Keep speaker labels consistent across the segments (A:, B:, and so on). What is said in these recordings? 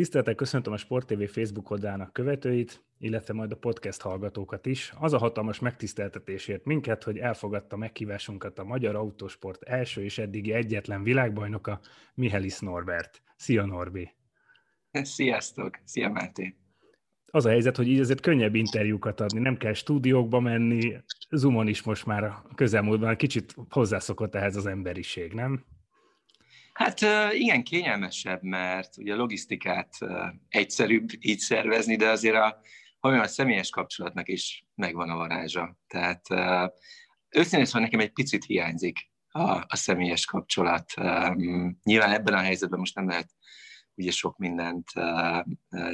A: Tiszteltek, köszöntöm a Sport TV Facebook oldalának követőit, illetve majd a podcast hallgatókat is. Az a hatalmas megtiszteltetésért minket, hogy elfogadta meghívásunkat a Magyar Autósport első és eddigi egyetlen világbajnoka, Mihelis Norbert. Szia Norbi!
B: Sziasztok! Szia Máté!
A: Az a helyzet, hogy így azért könnyebb interjúkat adni, nem kell stúdiókba menni, Zoomon is most már a közelmúltban kicsit hozzászokott ehhez az emberiség, nem?
B: Hát igen, kényelmesebb, mert ugye a logisztikát egyszerűbb így szervezni, de azért a, a személyes kapcsolatnak is megvan a varázsa. Tehát őszintén szóval nekem egy picit hiányzik a, a személyes kapcsolat. Nyilván ebben a helyzetben most nem lehet ugye sok mindent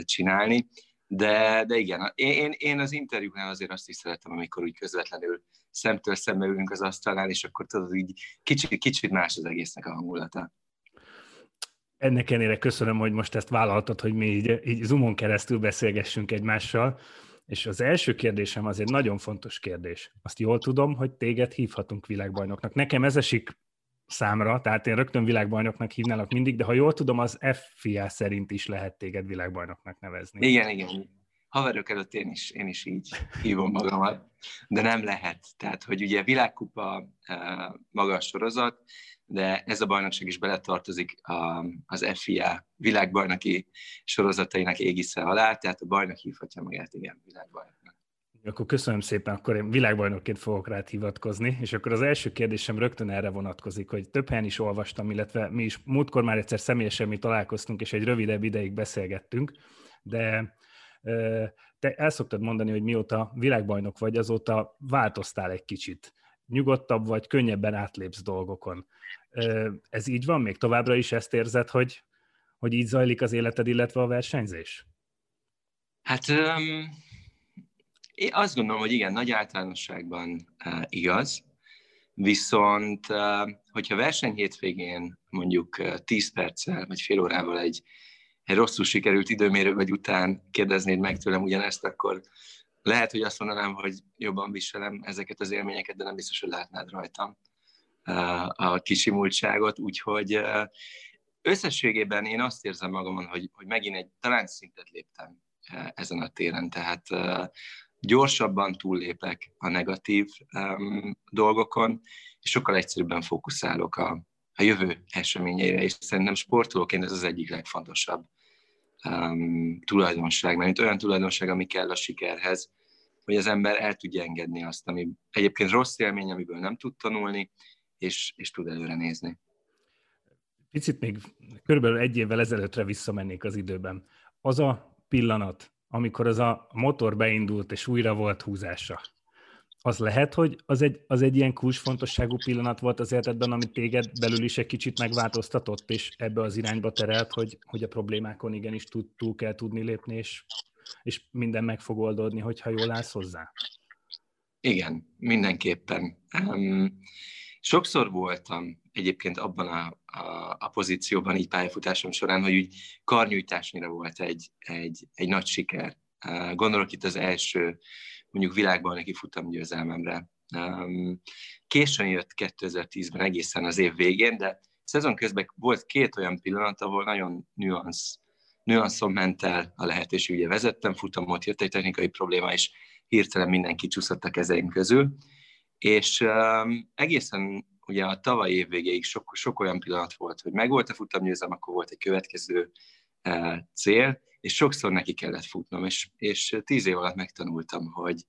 B: csinálni, de, de igen, én, én az interjúknál azért azt is szeretem, amikor úgy közvetlenül szemtől szembe ülünk az asztalnál, és akkor tudod, így kicsit, kicsit más az egésznek a hangulata
A: ennek ennél köszönöm, hogy most ezt vállaltad, hogy mi így, így Zoomon keresztül beszélgessünk egymással. És az első kérdésem az egy nagyon fontos kérdés. Azt jól tudom, hogy téged hívhatunk világbajnoknak. Nekem ez esik számra, tehát én rögtön világbajnoknak hívnálak mindig, de ha jól tudom, az FIA szerint is lehet téged világbajnoknak nevezni.
B: Igen, igen. Haverok előtt én is, én is így hívom magamat, de nem lehet. Tehát, hogy ugye világkupa eh, maga a sorozat, de ez a bajnokság is beletartozik az FIA világbajnoki sorozatainak égisze alá, tehát a bajnok hívhatja magát, igen, világbajnoknak.
A: Akkor köszönöm szépen, akkor én világbajnokként fogok rád hivatkozni, és akkor az első kérdésem rögtön erre vonatkozik, hogy több helyen is olvastam, illetve mi is múltkor már egyszer személyesen mi találkoztunk, és egy rövidebb ideig beszélgettünk, de te el szoktad mondani, hogy mióta világbajnok vagy, azóta változtál egy kicsit. Nyugodtabb vagy, könnyebben átlépsz dolgokon. Ez így van? Még továbbra is ezt érzed, hogy, hogy így zajlik az életed, illetve a versenyzés?
B: Hát um, én azt gondolom, hogy igen, nagy általánosságban uh, igaz, viszont uh, hogyha verseny hétvégén mondjuk uh, 10 perccel vagy fél órával egy, egy rosszul sikerült időmérő vagy után kérdeznéd meg tőlem ugyanezt, akkor lehet, hogy azt mondanám, hogy jobban viselem ezeket az élményeket, de nem biztos, hogy látnád rajtam a kisimultságot, úgyhogy összességében én azt érzem magamon, hogy, hogy megint egy talán szintet léptem ezen a téren, tehát gyorsabban túllépek a negatív dolgokon, és sokkal egyszerűbben fókuszálok a, a jövő eseményeire, és szerintem sportolóként ez az egyik legfontosabb um, tulajdonság, mert olyan tulajdonság, ami kell a sikerhez, hogy az ember el tudja engedni azt, ami egyébként rossz élmény, amiből nem tud tanulni, és, és tud előre nézni.
A: Picit még körülbelül egy évvel ezelőttre visszamennék az időben. Az a pillanat, amikor az a motor beindult, és újra volt húzása, az lehet, hogy az egy, az egy ilyen kulcsfontosságú pillanat volt az életedben, amit téged belül is egy kicsit megváltoztatott, és ebbe az irányba terelt, hogy, hogy a problémákon igenis tud, túl kell tudni lépni, és, és minden meg fog oldódni, hogyha jól állsz hozzá?
B: Igen, mindenképpen. Um, Sokszor voltam egyébként abban a, a, a pozícióban így pályafutásom során, hogy úgy karnyújtásnyira volt egy, egy, egy nagy siker. Gondolok itt az első mondjuk világban neki futamgyőzelmemre. Későn jött 2010-ben egészen az év végén, de szezon közben volt két olyan pillanat, ahol nagyon nüansz, nüanszon ment el a lehetőség. Ugye vezettem futamot, jött egy technikai probléma, és hirtelen mindenki csúszott a kezeim közül és um, egészen ugye a tavaly év végéig sok, sok olyan pillanat volt, hogy megvolt a futamgyőzelem, akkor volt egy következő uh, cél, és sokszor neki kellett futnom, és, és tíz év alatt megtanultam, hogy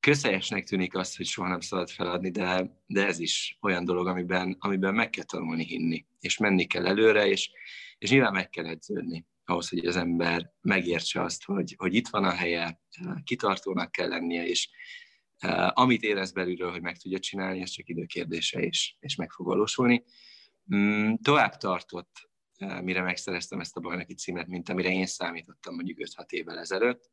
B: közhelyesnek tűnik az, hogy soha nem szabad feladni, de, de ez is olyan dolog, amiben, amiben meg kell tanulni hinni, és menni kell előre, és, és nyilván meg kell edződni ahhoz, hogy az ember megértse azt, hogy, hogy itt van a helye, kitartónak kell lennie, és uh, amit érez belülről, hogy meg tudja csinálni, ez csak időkérdése, és, és meg fog valósulni. Mm, tovább tartott, uh, mire megszereztem ezt a bajnoki címet, mint amire én számítottam mondjuk 5-6 évvel ezelőtt,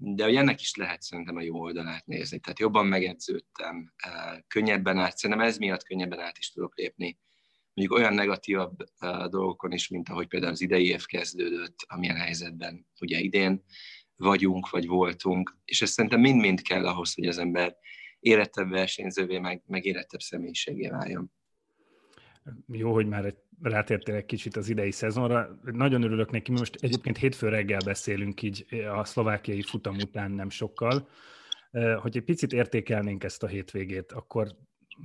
B: de hogy ennek is lehet szerintem a jó oldalát nézni. Tehát jobban megedződtem, uh, könnyebben át, szerintem ez miatt könnyebben át is tudok lépni mondjuk olyan negatívabb dolgokon is, mint ahogy például az idei év kezdődött, amilyen helyzetben ugye idén vagyunk, vagy voltunk, és ez szerintem mind-mind kell ahhoz, hogy az ember érettebb versenyzővé, meg, meg érettebb személyiségé váljon.
A: Jó, hogy már rátértél egy kicsit az idei szezonra. Nagyon örülök neki, most egyébként hétfő reggel beszélünk így a szlovákiai futam után nem sokkal. Hogy egy picit értékelnénk ezt a hétvégét, akkor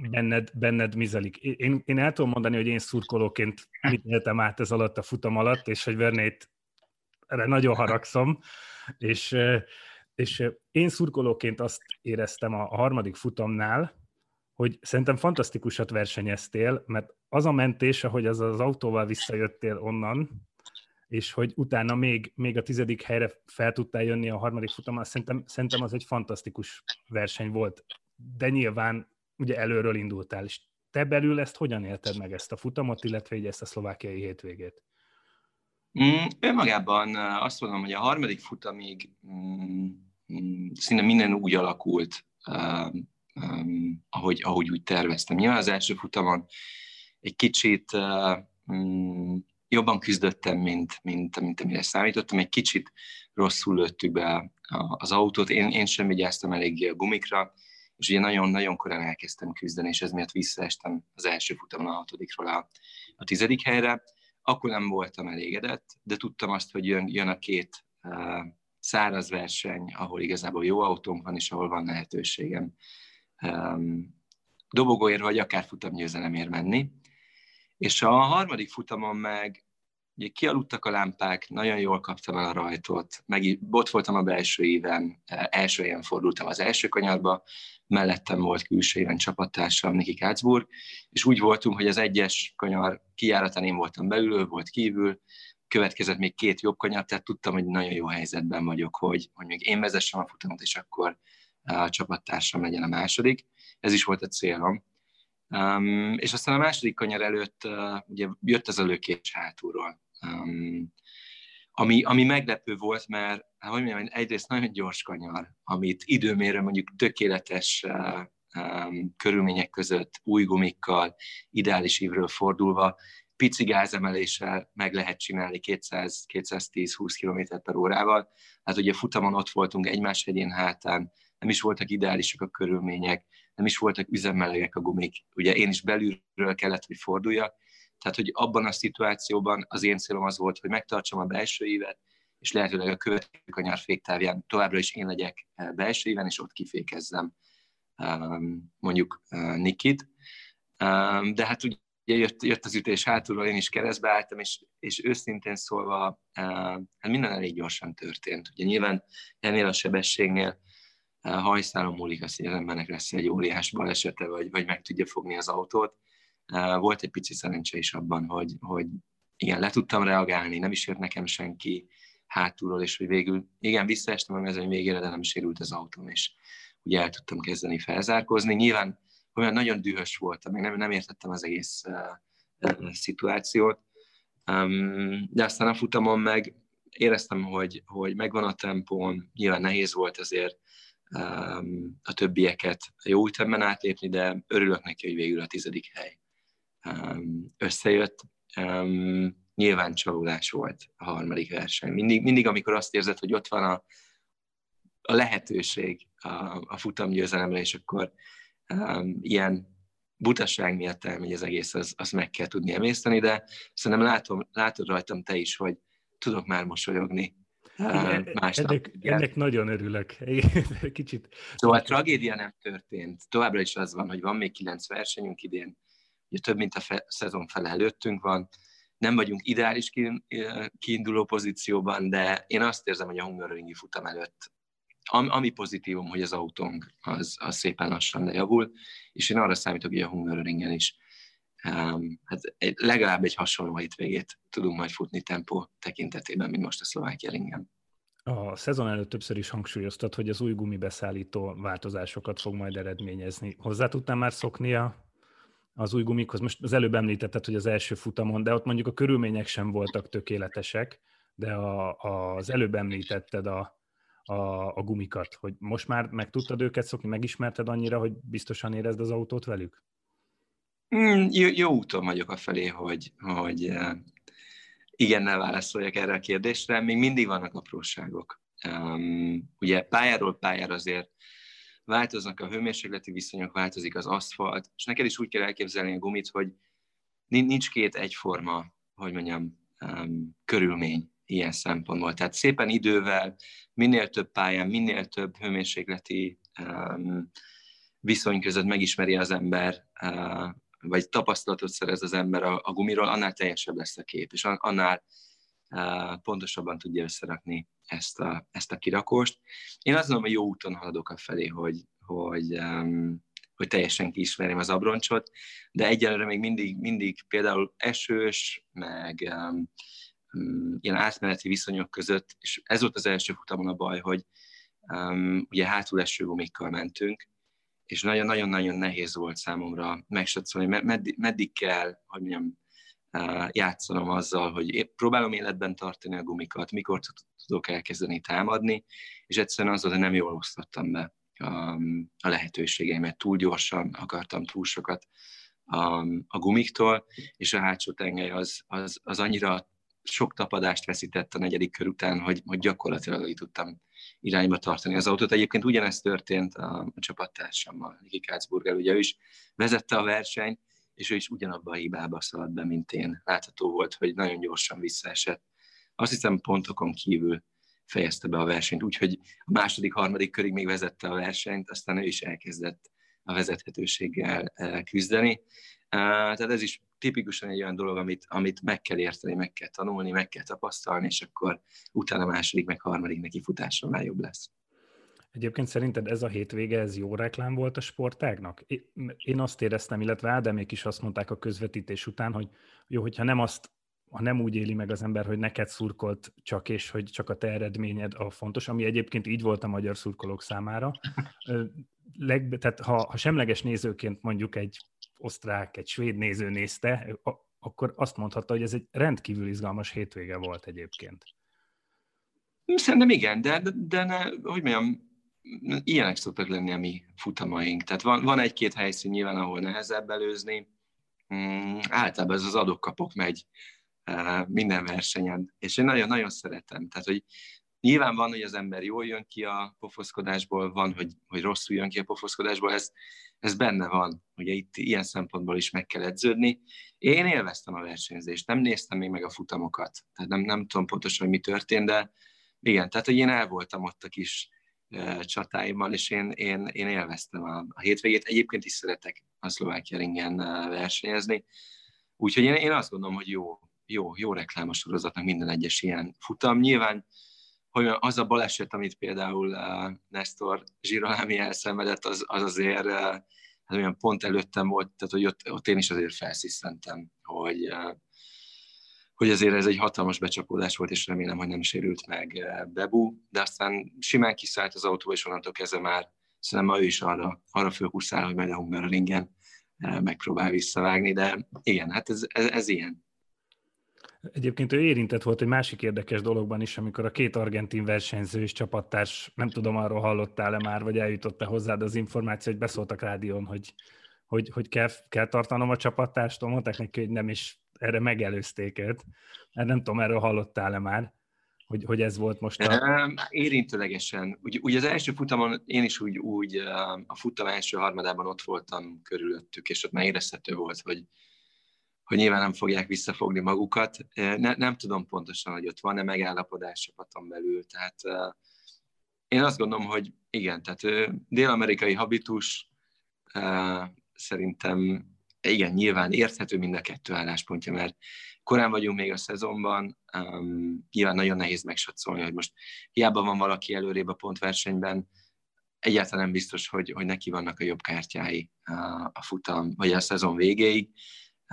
A: benned, benned mizelik. Én, én el tudom mondani, hogy én szurkolóként mit éltem át ez alatt a futam alatt, és hogy Vernét erre nagyon haragszom, és, és én szurkolóként azt éreztem a harmadik futamnál, hogy szerintem fantasztikusat versenyeztél, mert az a mentés, ahogy az az autóval visszajöttél onnan, és hogy utána még, még a tizedik helyre fel tudtál jönni a harmadik futamon, szerintem, szerintem az egy fantasztikus verseny volt. De nyilván ugye előről indultál, és te belül ezt hogyan élted meg ezt a futamot, illetve így ezt a szlovákiai hétvégét?
B: Mm, önmagában azt mondom, hogy a harmadik futamig mm, mm, szinte minden úgy alakult, uh, um, ahogy, ahogy úgy terveztem. Nyilván az első futamon egy kicsit mm, jobban küzdöttem, mint, mint, mint amire számítottam. Egy kicsit rosszul lőttük be az autót. Én, én sem vigyáztam eléggé a gumikra, és ugye nagyon-nagyon korán elkezdtem küzdeni, és ez miatt visszaestem az első futamon a hatodikról a, a tizedik helyre. Akkor nem voltam elégedett, de tudtam azt, hogy jön, jön a két uh, száraz verseny, ahol igazából jó autónk van, és ahol van lehetőségem um, dobogóért, vagy akár futamgyőzelemért menni. És a harmadik futamon meg Ugye kialudtak a lámpák, nagyon jól kaptam el a rajtot, meg ott voltam a belső éven, e, első helyen fordultam az első kanyarba, mellettem volt külső éven csapattársam, Niki Kácburg, és úgy voltunk, hogy az egyes kanyar kijáratán én voltam belül, ő volt kívül, következett még két jobb kanyar, tehát tudtam, hogy nagyon jó helyzetben vagyok, hogy, hogy még én vezessem a futamot, és akkor csapattársam legyen a második. Ez is volt a célom. Um, és aztán a második kanyar előtt uh, ugye jött az a lökés hátulról. Um, ami, ami meglepő volt, mert hát, hogy mondjam, egyrészt nagyon gyors kanyar, amit időmérő mondjuk tökéletes uh, um, körülmények között, új gumikkal, ideális ívről fordulva, pici gázemeléssel meg lehet csinálni 200-210-20 km per órával. Hát ugye futamon ott voltunk egymás hegyén hátán, nem is voltak ideálisak a körülmények, nem is voltak üzemmelegek a gumik. Ugye én is belülről kellett, hogy forduljak, tehát, hogy abban a szituációban az én célom az volt, hogy megtartsam a belső évet, és lehetőleg a következő kanyar féktávján továbbra is én legyek eh, belső éven, és ott kifékezzem um, mondjuk uh, Nikit. Um, de hát ugye jött, jött az ütés hátulról, én is keresztbe álltam, és, és őszintén szólva, uh, hát minden elég gyorsan történt. Ugye nyilván ennél a sebességnél hajszálon múlik az, hogy az embernek lesz egy óriás balesete, vagy, vagy meg tudja fogni az autót volt egy pici szerencse is abban, hogy, hogy igen, le tudtam reagálni, nem is jött nekem senki hátulról, és hogy végül, igen, visszaestem a mezőny végére, de nem sérült az autóm, és ugye el tudtam kezdeni felzárkozni. Nyilván olyan nagyon dühös voltam, meg nem, nem értettem az egész uh, szituációt, um, de aztán a futamon meg éreztem, hogy, hogy megvan a tempón, nyilván nehéz volt azért a többieket jó ütemben átlépni, de örülök neki, hogy végül a tizedik hely összejött. Nyilván csalódás volt a harmadik verseny. Mindig, mindig amikor azt érzed, hogy ott van a, a lehetőség a, a futamgyőzelemre, és akkor um, ilyen butaság miatt elmegy az egész, az, az meg kell tudni emészteni, de szerintem látom, látod rajtam te is, hogy tudok már mosolyogni
A: igen, másnap. Ennek, ennek nagyon örülök. Kicsit.
B: Szóval a tragédia nem történt. Továbbra is az van, hogy van még kilenc versenyünk idén, ugye több mint a fe, szezon fele előttünk van, nem vagyunk ideális kiinduló pozícióban, de én azt érzem, hogy a Hungaroringi futam előtt ami pozitívum, hogy az autónk az, az szépen lassan lejavul, és én arra számítok, hogy a Hungaroringen is hát egy, legalább egy hasonló hétvégét tudunk majd futni tempó tekintetében, mint most a Szlovákia ringen.
A: A szezon előtt többször is hangsúlyoztad, hogy az új gumibeszállító változásokat fog majd eredményezni. Hozzá tudtál már szokni a az új gumikhoz. Most az előbb említetted, hogy az első futamon, de ott mondjuk a körülmények sem voltak tökéletesek, de a, a, az előbb említetted a, a, a gumikat, hogy most már meg tudtad őket szokni, megismerted annyira, hogy biztosan érezd az autót velük?
B: Mm, jó, jó úton vagyok a felé, hogy, hogy igennel válaszoljak erre a kérdésre. Még mindig vannak apróságok. Um, ugye pályáról pályára azért változnak a hőmérsékleti viszonyok, változik az aszfalt, és neked is úgy kell elképzelni a gumit, hogy nincs két egyforma, hogy mondjam, um, körülmény ilyen szempontból. Tehát szépen idővel, minél több pályán, minél több hőmérsékleti um, viszony között megismeri az ember, uh, vagy tapasztalatot szerez az ember a, a gumiról, annál teljesebb lesz a kép, és annál uh, pontosabban tudja összerakni ezt a, ezt a kirakost. Én azt mondom, hogy jó úton haladok a felé, hogy, hogy, um, hogy teljesen kiismerjem az abroncsot, de egyelőre még mindig, mindig például esős, meg um, ilyen átmeneti viszonyok között, és ez volt az első futamon a baj, hogy um, ugye hátul eső gumikkal mentünk, és nagyon-nagyon-nagyon nehéz volt számomra megsatszolni, meddig, meddig kell, hogy mondjam, játszanom azzal, hogy próbálom életben tartani a gumikat, mikor tudok elkezdeni támadni, és egyszerűen az, hogy nem jól osztottam be a, lehetőségeimet. Túl gyorsan akartam túl sokat a gumiktól, és a hátsó tengely az, az, az annyira sok tapadást veszített a negyedik kör után, hogy, hogy gyakorlatilag így tudtam irányba tartani az autót. Egyébként ugyanezt történt a, csapattársammal, Niki Kácburger, ugye ő is vezette a versenyt, és ő is ugyanabba a hibába szaladt be, mint én. Látható volt, hogy nagyon gyorsan visszaesett. Azt hiszem pontokon kívül fejezte be a versenyt, úgyhogy a második, harmadik körig még vezette a versenyt, aztán ő is elkezdett a vezethetőséggel eh, küzdeni. Eh, tehát ez is tipikusan egy olyan dolog, amit, amit meg kell érteni, meg kell tanulni, meg kell tapasztalni, és akkor utána második, meg harmadik neki futáson már jobb lesz.
A: Egyébként szerinted ez a hétvége, ez jó reklám volt a sportágnak? Én azt éreztem, illetve Ádámék is azt mondták a közvetítés után, hogy jó, hogyha nem azt ha nem úgy éli meg az ember, hogy neked szurkolt csak, és hogy csak a te eredményed a fontos, ami egyébként így volt a magyar szurkolók számára. Leg, tehát ha, ha semleges nézőként mondjuk egy osztrák, egy svéd néző nézte, akkor azt mondhatta, hogy ez egy rendkívül izgalmas hétvége volt egyébként.
B: Szerintem igen, de, de, de ne, hogy mondjam, ilyenek szoktak lenni a mi futamaink. Tehát van, van egy-két helyszín nyilván, ahol nehezebb előzni, mm, általában ez az adok-kapok megy minden versenyen, és én nagyon-nagyon szeretem. Tehát, hogy nyilván van, hogy az ember jól jön ki a pofoszkodásból, van, hogy, hogy rosszul jön ki a pofoszkodásból, ez, ez benne van. Ugye itt ilyen szempontból is meg kell edződni. Én élveztem a versenyzést, nem néztem még meg a futamokat, tehát nem, nem tudom pontosan, hogy mi történt, de igen, tehát hogy én el voltam ott a kis csatáimmal, és én, én, én élveztem a, a hétvégét. Egyébként is szeretek a Szlovákia ringen versenyezni. Úgyhogy én, én azt gondolom, hogy jó, jó, jó reklám a sorozatnak minden egyes ilyen futam. Nyilván hogy az a baleset, amit például uh, Nestor Zsirolámi elszenvedett, az, az azért uh, hát olyan pont előttem volt, tehát hogy ott, ott én is azért felsziszentem, hogy uh, hogy azért ez egy hatalmas becsapódás volt, és remélem, hogy nem sérült meg eh, Bebu, de aztán simán kiszállt az autóba, és onnantól kezdve már szerintem ő is arra, arra fölkuszál, hogy majd a Hungaroringen eh, megpróbál visszavágni, de igen, hát ez, ez, ez ilyen.
A: Egyébként ő érintett volt egy másik érdekes dologban is, amikor a két argentin versenyző és csapattárs, nem tudom, arról hallottál-e már, vagy eljutott-e hozzád az információ, hogy beszóltak rádión, hogy, hogy, hogy kell, kell tartanom a csapattárstól, mondták neki, hogy nem is erre megelőzték őt. Hát nem tudom, erről hallottál-e már, hogy, hogy ez volt most
B: a... Érintőlegesen. Ugye, ugye az első futamon én is úgy, úgy a futam első harmadában ott voltam körülöttük, és ott már érezhető volt, hogy, hogy nyilván nem fogják visszafogni magukat. Ne, nem tudom pontosan, hogy ott van-e megállapodás csapaton belül, tehát én azt gondolom, hogy igen, tehát dél-amerikai habitus szerintem igen, nyilván érthető mind a kettő álláspontja, mert korán vagyunk még a szezonban, um, nyilván nagyon nehéz megsatszolni, hogy most hiába van valaki előrébb a pontversenyben, egyáltalán nem biztos, hogy, hogy neki vannak a jobb kártyái a, a futam, vagy a szezon végéig.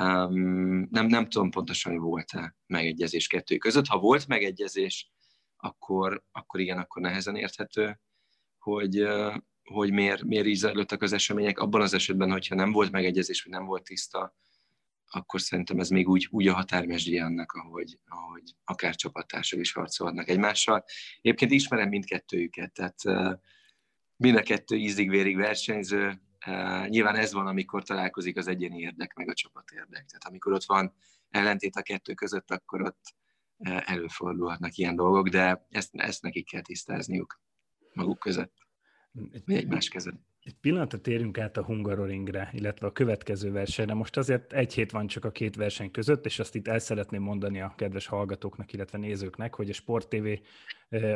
B: Um, nem, nem tudom pontosan, hogy volt-e megegyezés kettő között. Ha volt megegyezés, akkor, akkor igen, akkor nehezen érthető, hogy, hogy miért, miért így zajlottak az események. Abban az esetben, hogyha nem volt megegyezés, vagy nem volt tiszta, akkor szerintem ez még úgy, úgy a határmesdje annak, ahogy, ahogy akár csapattársak is harcolhatnak egymással. Egyébként ismerem mindkettőjüket, tehát mind a kettő ízig-vérig versenyző. Nyilván ez van, amikor találkozik az egyéni érdek meg a csapat érdek. Tehát amikor ott van ellentét a kettő között, akkor ott előfordulhatnak ilyen dolgok, de ezt, ezt nekik kell tisztázniuk maguk között, vagy egymás között.
A: Egy pillanatra térjünk át a Hungaroringre, illetve a következő versenyre. Most azért egy hét van csak a két verseny között, és azt itt el szeretném mondani a kedves hallgatóknak, illetve nézőknek, hogy a Sport TV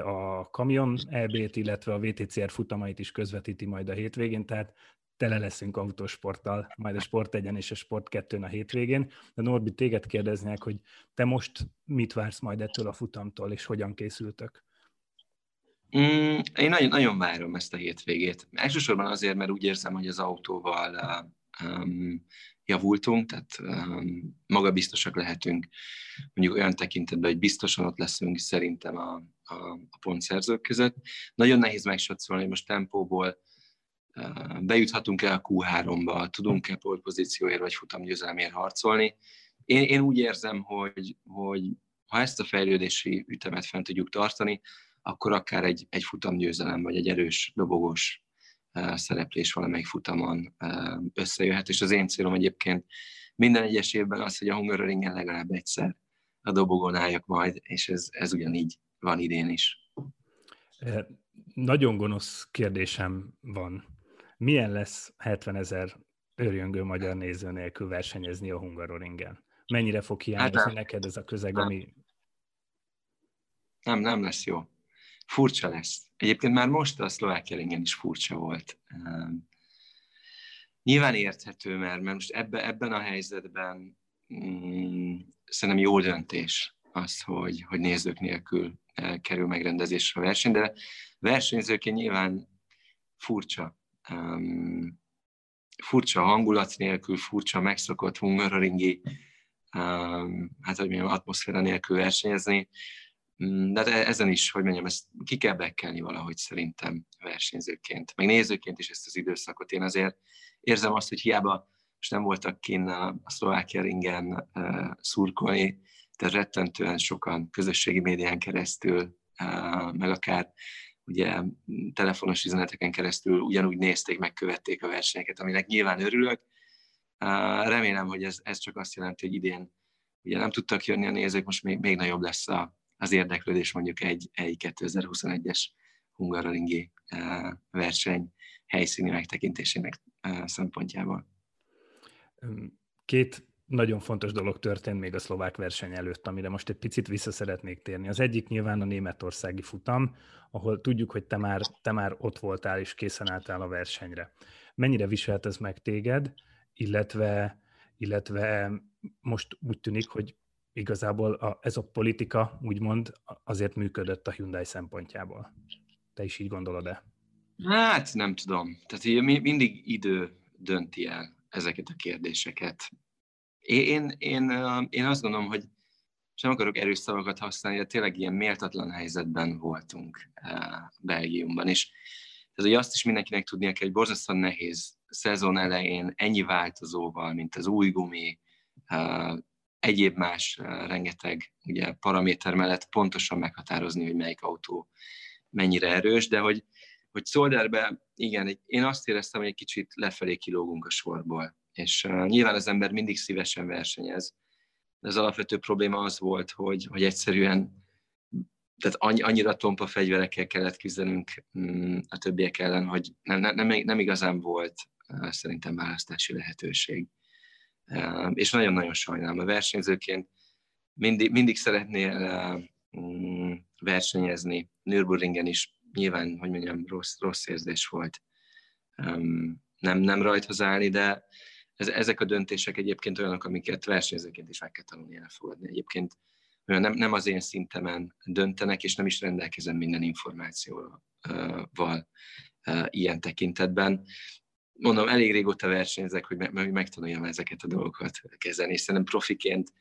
A: a Kamion EB-t, illetve a VTCR futamait is közvetíti majd a hétvégén, tehát tele leszünk autósporttal, majd a Sport 1 és a Sport 2 a hétvégén. De Norbi, téged kérdeznek, hogy te most mit vársz majd ettől a futamtól, és hogyan készültök?
B: Mm, én nagyon, nagyon várom ezt a hétvégét. Elsősorban azért, mert úgy érzem, hogy az autóval um, javultunk, tehát um, magabiztosak lehetünk, mondjuk olyan tekintetben, hogy biztosan ott leszünk szerintem a, a, a pontszerzők között. Nagyon nehéz megsatszolni, hogy most tempóból bejuthatunk-e a Q3-ba, tudunk-e pozícióért vagy futamgyőzelemért harcolni. Én, én úgy érzem, hogy, hogy ha ezt a fejlődési ütemet fent tudjuk tartani, akkor akár egy, egy futamgyőzelem, vagy egy erős, dobogós szereplés valamelyik futamon összejöhet, és az én célom egyébként minden egyes évben az, hogy a Hungaroringen legalább egyszer a dobogon álljak majd, és ez, ez ugyanígy van idén is.
A: Nagyon gonosz kérdésem van. Milyen lesz 70 ezer örjöngő magyar néző nélkül versenyezni a Hungaroringen? Mennyire fog hiányozni hát neked ez a közeg, nem. ami...
B: Nem, nem lesz jó furcsa lesz. Egyébként már most a szlovákia ringen is furcsa volt. Nyilván érthető, mert, mert most ebbe, ebben a helyzetben mm, szerintem jó döntés az, hogy, hogy nézők nélkül eh, kerül megrendezésre a verseny, de versenyzőként nyilván furcsa. Um, furcsa hangulat nélkül, furcsa megszokott hungaroringi um, hát hogy mondjam, atmoszféra nélkül versenyezni. Mm, de hát ezen is, hogy mondjam, ezt ki kell bekelni valahogy szerintem versenyzőként, meg nézőként is ezt az időszakot. Én azért érzem azt, hogy hiába most nem voltak kinn a Szlovákia ringen uh, szurkolni, de rettentően sokan közösségi médián keresztül, uh, meg akár ugye telefonos üzeneteken keresztül ugyanúgy nézték, megkövették a versenyeket, aminek nyilván örülök. Remélem, hogy ez, ez csak azt jelenti, hogy idén ugye nem tudtak jönni a nézők, most még, még nagyobb lesz a, az érdeklődés mondjuk egy, egy 2021-es hungaroringi verseny helyszíni megtekintésének szempontjából.
A: Két nagyon fontos dolog történt még a szlovák verseny előtt, amire most egy picit vissza szeretnék térni. Az egyik nyilván a németországi futam, ahol tudjuk, hogy te már, te már ott voltál és készen álltál a versenyre. Mennyire viselt ez meg téged, illetve, illetve most úgy tűnik, hogy igazából a, ez a politika, úgymond, azért működött a Hyundai szempontjából. Te is így gondolod-e?
B: Hát nem tudom. Tehát mindig idő dönti el ezeket a kérdéseket. Én, én, én azt gondolom, hogy sem akarok erős szavakat használni, de tényleg ilyen méltatlan helyzetben voltunk Belgiumban. És ez hogy azt is mindenkinek tudnia kell, hogy borzasztóan nehéz szezon elején ennyi változóval, mint az új gumi, egyéb más rengeteg ugye, paraméter mellett pontosan meghatározni, hogy melyik autó mennyire erős, de hogy, hogy Szolderbe, igen, én azt éreztem, hogy egy kicsit lefelé kilógunk a sorból, és nyilván az ember mindig szívesen versenyez, de az alapvető probléma az volt, hogy, hogy egyszerűen tehát annyira tompa fegyverekkel kellett küzdenünk mm, a többiek ellen, hogy nem, nem, nem igazán volt szerintem választási lehetőség és nagyon-nagyon sajnálom a versenyzőként. Mindig, mindig szeretnél mm, versenyezni. Nürburgringen is nyilván, hogy mondjam, rossz, rossz érzés volt nem, nem rajthoz állni, de ezek a döntések egyébként olyanok, amiket versenyzőként is meg kell tanulni elfogadni. Egyébként nem, nem az én szintemen döntenek, és nem is rendelkezem minden információval ilyen tekintetben. Mondom, elég régóta versenyzek, hogy megtanuljam ezeket a dolgokat kezelni, és szerintem profiként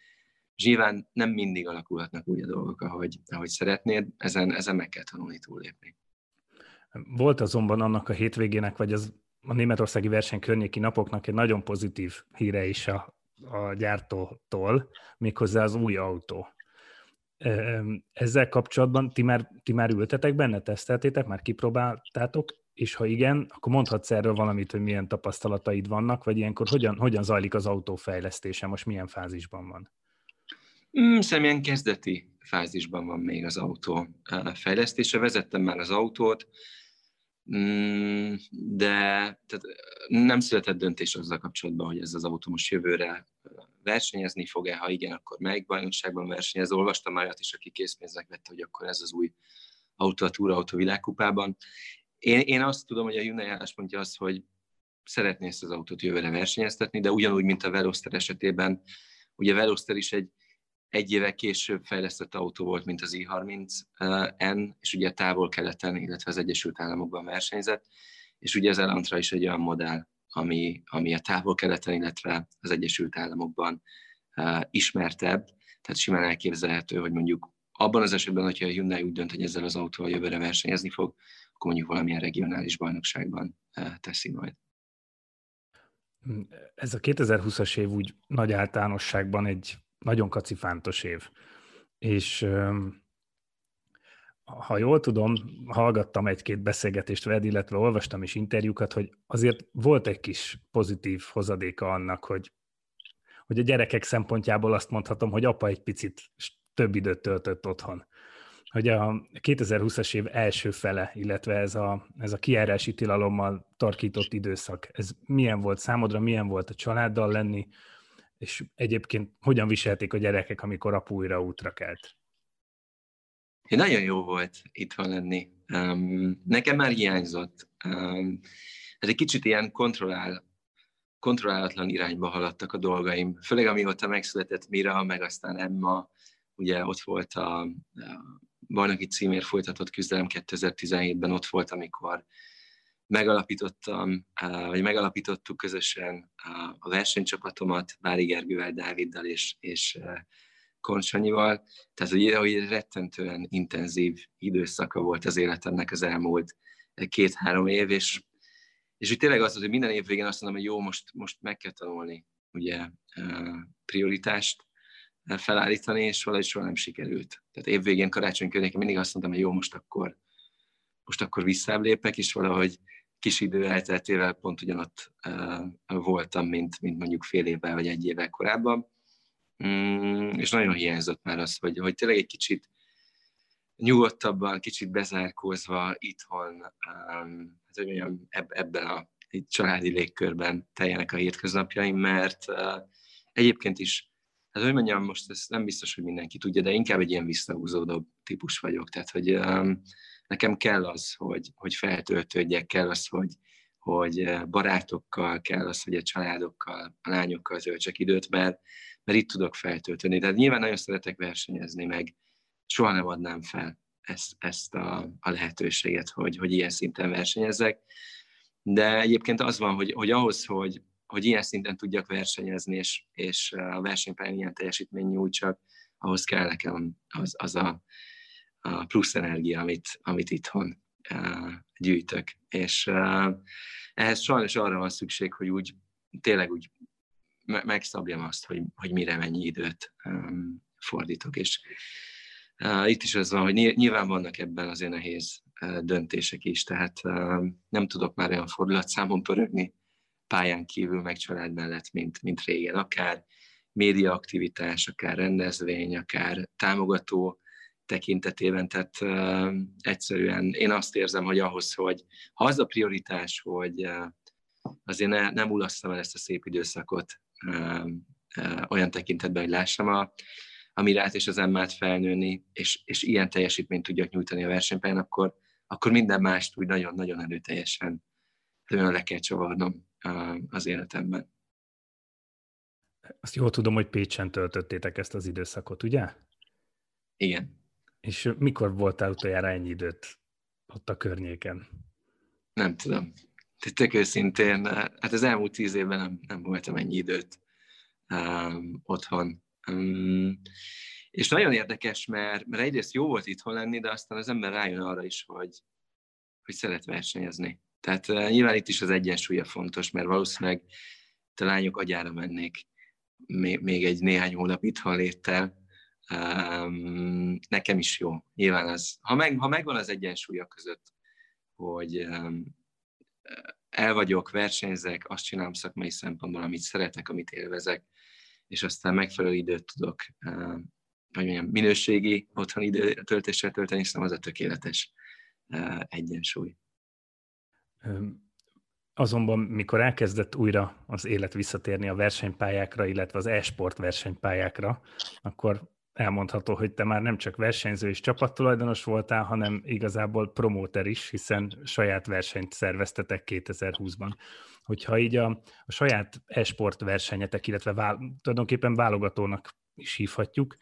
B: nyilván nem mindig alakulhatnak úgy a dolgok, ahogy, ahogy szeretnéd, ezen, ezen meg kell tanulni túllépni.
A: Volt azonban annak a hétvégének, vagy az a németországi verseny környéki napoknak egy nagyon pozitív híre is a, a gyártótól, méghozzá az új autó. Ezzel kapcsolatban ti már, ti már ültetek benne, teszteltétek, már kipróbáltátok, és ha igen, akkor mondhatsz erről valamit, hogy milyen tapasztalataid vannak, vagy ilyenkor hogyan, hogyan zajlik az autó fejlesztése, most milyen fázisban van?
B: Mm, szerintem kezdeti fázisban van még az autó fejlesztése. Vezettem már az autót, de tehát nem született döntés azzal kapcsolatban, hogy ez az autó most jövőre versenyezni fog-e, ha igen, akkor melyik bajnokságban versenyez. Olvastam már is, aki készpénznek vette, hogy akkor ez az új autó a Túrautó világkupában. Én, én azt tudom, hogy a Hyundai álláspontja az, hogy szeretné ezt az autót jövőre versenyeztetni, de ugyanúgy, mint a Veloster esetében, ugye Veloster is egy egy éve később fejlesztett autó volt, mint az i30N, és ugye távol-keleten, illetve az Egyesült Államokban versenyzett, és ugye az Elantra is egy olyan modell, ami, ami a távol-keleten, illetve az Egyesült Államokban uh, ismertebb, tehát simán elképzelhető, hogy mondjuk abban az esetben, hogyha a Hyundai úgy dönt, hogy ezzel az autóval jövőre versenyezni fog, akkor mondjuk valamilyen regionális bajnokságban uh, teszi majd.
A: Ez a 2020-as év úgy nagy általánosságban egy nagyon kacifántos év. És ha jól tudom, hallgattam egy-két beszélgetést veled, illetve olvastam is interjúkat, hogy azért volt egy kis pozitív hozadéka annak, hogy, hogy a gyerekek szempontjából azt mondhatom, hogy apa egy picit több időt töltött otthon. Hogy a 2020-as év első fele, illetve ez a, ez a kiárási tilalommal tarkított időszak, ez milyen volt számodra, milyen volt a családdal lenni, és egyébként hogyan viselték a gyerekek, amikor apu újra útra kelt?
B: Nagyon jó volt itt van lenni. Um, nekem már hiányzott. Um, ez egy kicsit ilyen kontrollál, kontrollálatlan irányba haladtak a dolgaim. Főleg amióta megszületett Mira, meg aztán Emma, ugye ott volt a, a bajnoki címért folytatott küzdelem 2017-ben, ott volt, amikor megalapítottam, vagy megalapítottuk közösen a versenycsapatomat Vári Gergővel, Dáviddal és, és Konsanyival. Tehát, hogy, hogy rettentően intenzív időszaka volt az életemnek az elmúlt két-három év, és, és úgy tényleg az, hogy minden év végén azt mondom, hogy jó, most, most meg kell tanulni ugye prioritást felállítani, és valahogy soha nem sikerült. Tehát évvégén, karácsony környékén mindig azt mondtam, hogy jó, most akkor, most akkor visszáblépek, és valahogy kis idő elteltével pont ugyanott voltam, mint, mint mondjuk fél évvel vagy egy évvel korábban. Mm, és nagyon hiányzott már az, hogy, hogy tényleg egy kicsit nyugodtabban, kicsit bezárkózva itthon, hát, hogy mondjam, ebben a családi légkörben teljenek a hétköznapjaim, mert egyébként is, hát hogy mondjam, most ezt nem biztos, hogy mindenki tudja, de inkább egy ilyen visszahúzódó típus vagyok, tehát hogy um, nekem kell az, hogy, hogy feltöltődjek, kell az, hogy, hogy eh, barátokkal, kell az, hogy a családokkal, a lányokkal töltsek időt, mert, mert itt tudok feltölteni. Tehát nyilván nagyon szeretek versenyezni, meg soha nem adnám fel ezt, ezt a, a lehetőséget, hogy, hogy ilyen szinten versenyezzek. De egyébként az van, hogy, hogy ahhoz, hogy, hogy ilyen szinten tudjak versenyezni, és, és a versenypályán ilyen teljesítmény nyújtsak, ahhoz kell nekem az, az a a plusz energia, amit, amit itthon gyűjtök. És ehhez sajnos arra van szükség, hogy úgy tényleg úgy megszabjam azt, hogy, hogy mire mennyi időt fordítok. És itt is az van, hogy nyilván vannak ebben azért nehéz döntések is, tehát nem tudok már olyan fordulatszámon pörögni pályán kívül, meg család mellett, mint, mint régen. Akár médiaaktivitás, akár rendezvény, akár támogató tekintetében, tehát uh, egyszerűen én azt érzem, hogy ahhoz, hogy ha az a prioritás, hogy uh, azért ne, nem ulasszam el ezt a szép időszakot uh, uh, olyan tekintetben, hogy lássam a, a Mirát és az Emmát felnőni, és, és ilyen teljesítményt tudjak nyújtani a versenypályán, akkor, akkor minden mást úgy nagyon-nagyon erőteljesen nagyon le kell csavarnom uh, az életemben.
A: Azt jól tudom, hogy Pécsen töltöttétek ezt az időszakot, ugye?
B: Igen.
A: És mikor voltál utoljára ennyi időt ott a környéken?
B: Nem tudom. Tök őszintén, hát az elmúlt tíz évben nem, nem voltam ennyi időt um, otthon. Um, és nagyon érdekes, mert, mert egyrészt jó volt itthon lenni, de aztán az ember rájön arra is, hogy, hogy szeret versenyezni. Tehát uh, nyilván itt is az egyensúly a fontos, mert valószínűleg a lányok agyára mennék még, még egy néhány hónap itthon léttel. Nekem is jó. Nyilván az, ha, meg, ha megvan az egyensúly a között, hogy el vagyok, versenyzek, azt csinálom szakmai szempontból, amit szeretek, amit élvezek, és aztán megfelelő időt tudok, uh, hogy mondjam, minőségi otthon időtöltéssel tölteni, és az a tökéletes uh, egyensúly.
A: Azonban, mikor elkezdett újra az élet visszatérni a versenypályákra, illetve az e-sport versenypályákra, akkor elmondható, hogy te már nem csak versenyző és csapattulajdonos voltál, hanem igazából promóter is, hiszen saját versenyt szerveztetek 2020-ban. Hogyha így a, a saját e-sport versenyetek, illetve vál, tulajdonképpen válogatónak is hívhatjuk,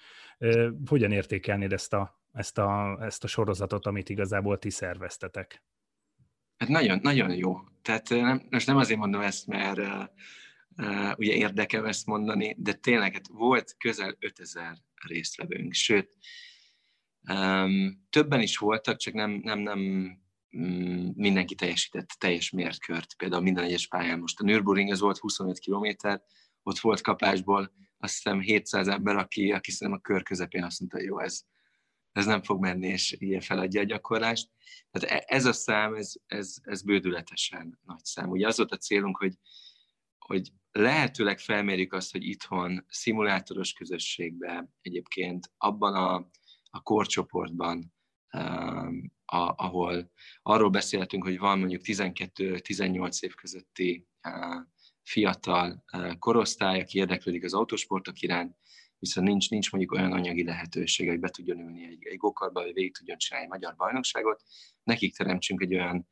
A: hogyan értékelnéd ezt a, ezt, a, ezt a sorozatot, amit igazából ti szerveztetek?
B: Hát nagyon, nagyon jó. Tehát nem, most nem azért mondom ezt, mert uh, ugye érdekem ezt mondani, de tényleg hát volt közel 5000 résztvevőnk, sőt, többen is voltak, csak nem, nem, nem um, mindenki teljesített teljes mértkört. Például minden egyes pályán most a Nürburgring az volt 25 kilométer, ott volt kapásból azt hiszem 700 ember, aki, aki szerintem a kör közepén azt mondta, hogy jó, ez, ez nem fog menni, és ilyen feladja a gyakorlást. Tehát e, ez a szám, ez, ez, ez bődületesen nagy szám. Ugye az volt a célunk, hogy, hogy lehetőleg felmérjük azt, hogy itthon szimulátoros közösségben egyébként abban a, a korcsoportban, um, a, ahol arról beszélhetünk, hogy van mondjuk 12-18 év közötti uh, fiatal uh, korosztály, aki érdeklődik az autósportok iránt, viszont nincs, nincs mondjuk olyan anyagi lehetőség, hogy be tudjon ülni egy, egy gokarba, hogy végig tudjon csinálni egy magyar bajnokságot, nekik teremtsünk egy olyan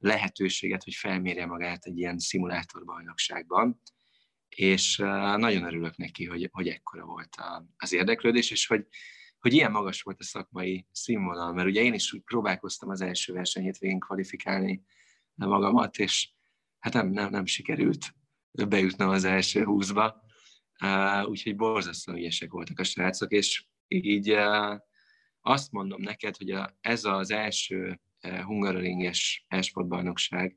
B: lehetőséget, hogy felmérje magát egy ilyen szimulátorbajnokságban, és nagyon örülök neki, hogy, hogy ekkora volt az érdeklődés, és hogy, hogy ilyen magas volt a szakmai színvonal, mert ugye én is úgy próbálkoztam az első versenyét végén kvalifikálni magamat, és hát nem, nem, nem sikerült bejutnom az első húszba, úgyhogy borzasztóan ügyesek voltak a srácok, és így azt mondom neked, hogy a, ez az első hungaroringes esportbajnokság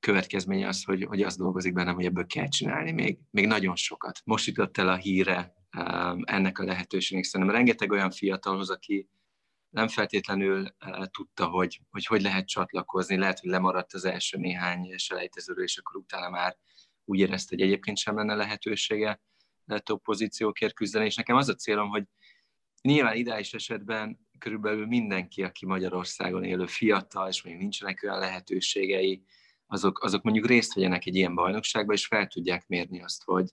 B: következménye az, hogy, hogy az dolgozik bennem, hogy ebből kell csinálni még, még nagyon sokat. Most jutott el a híre ennek a lehetőségnek. Szerintem rengeteg olyan fiatalhoz, aki nem feltétlenül uh, tudta, hogy, hogy hogy lehet csatlakozni, lehet, hogy lemaradt az első néhány selejtezőről, és akkor utána már úgy érezte, hogy egyébként sem lenne lehetősége top pozíciókért küzdeni, és nekem az a célom, hogy nyilván ideális esetben körülbelül mindenki, aki Magyarországon élő fiatal, és mondjuk nincsenek olyan lehetőségei, azok, azok mondjuk részt vegyenek egy ilyen bajnokságba, és fel tudják mérni azt, hogy,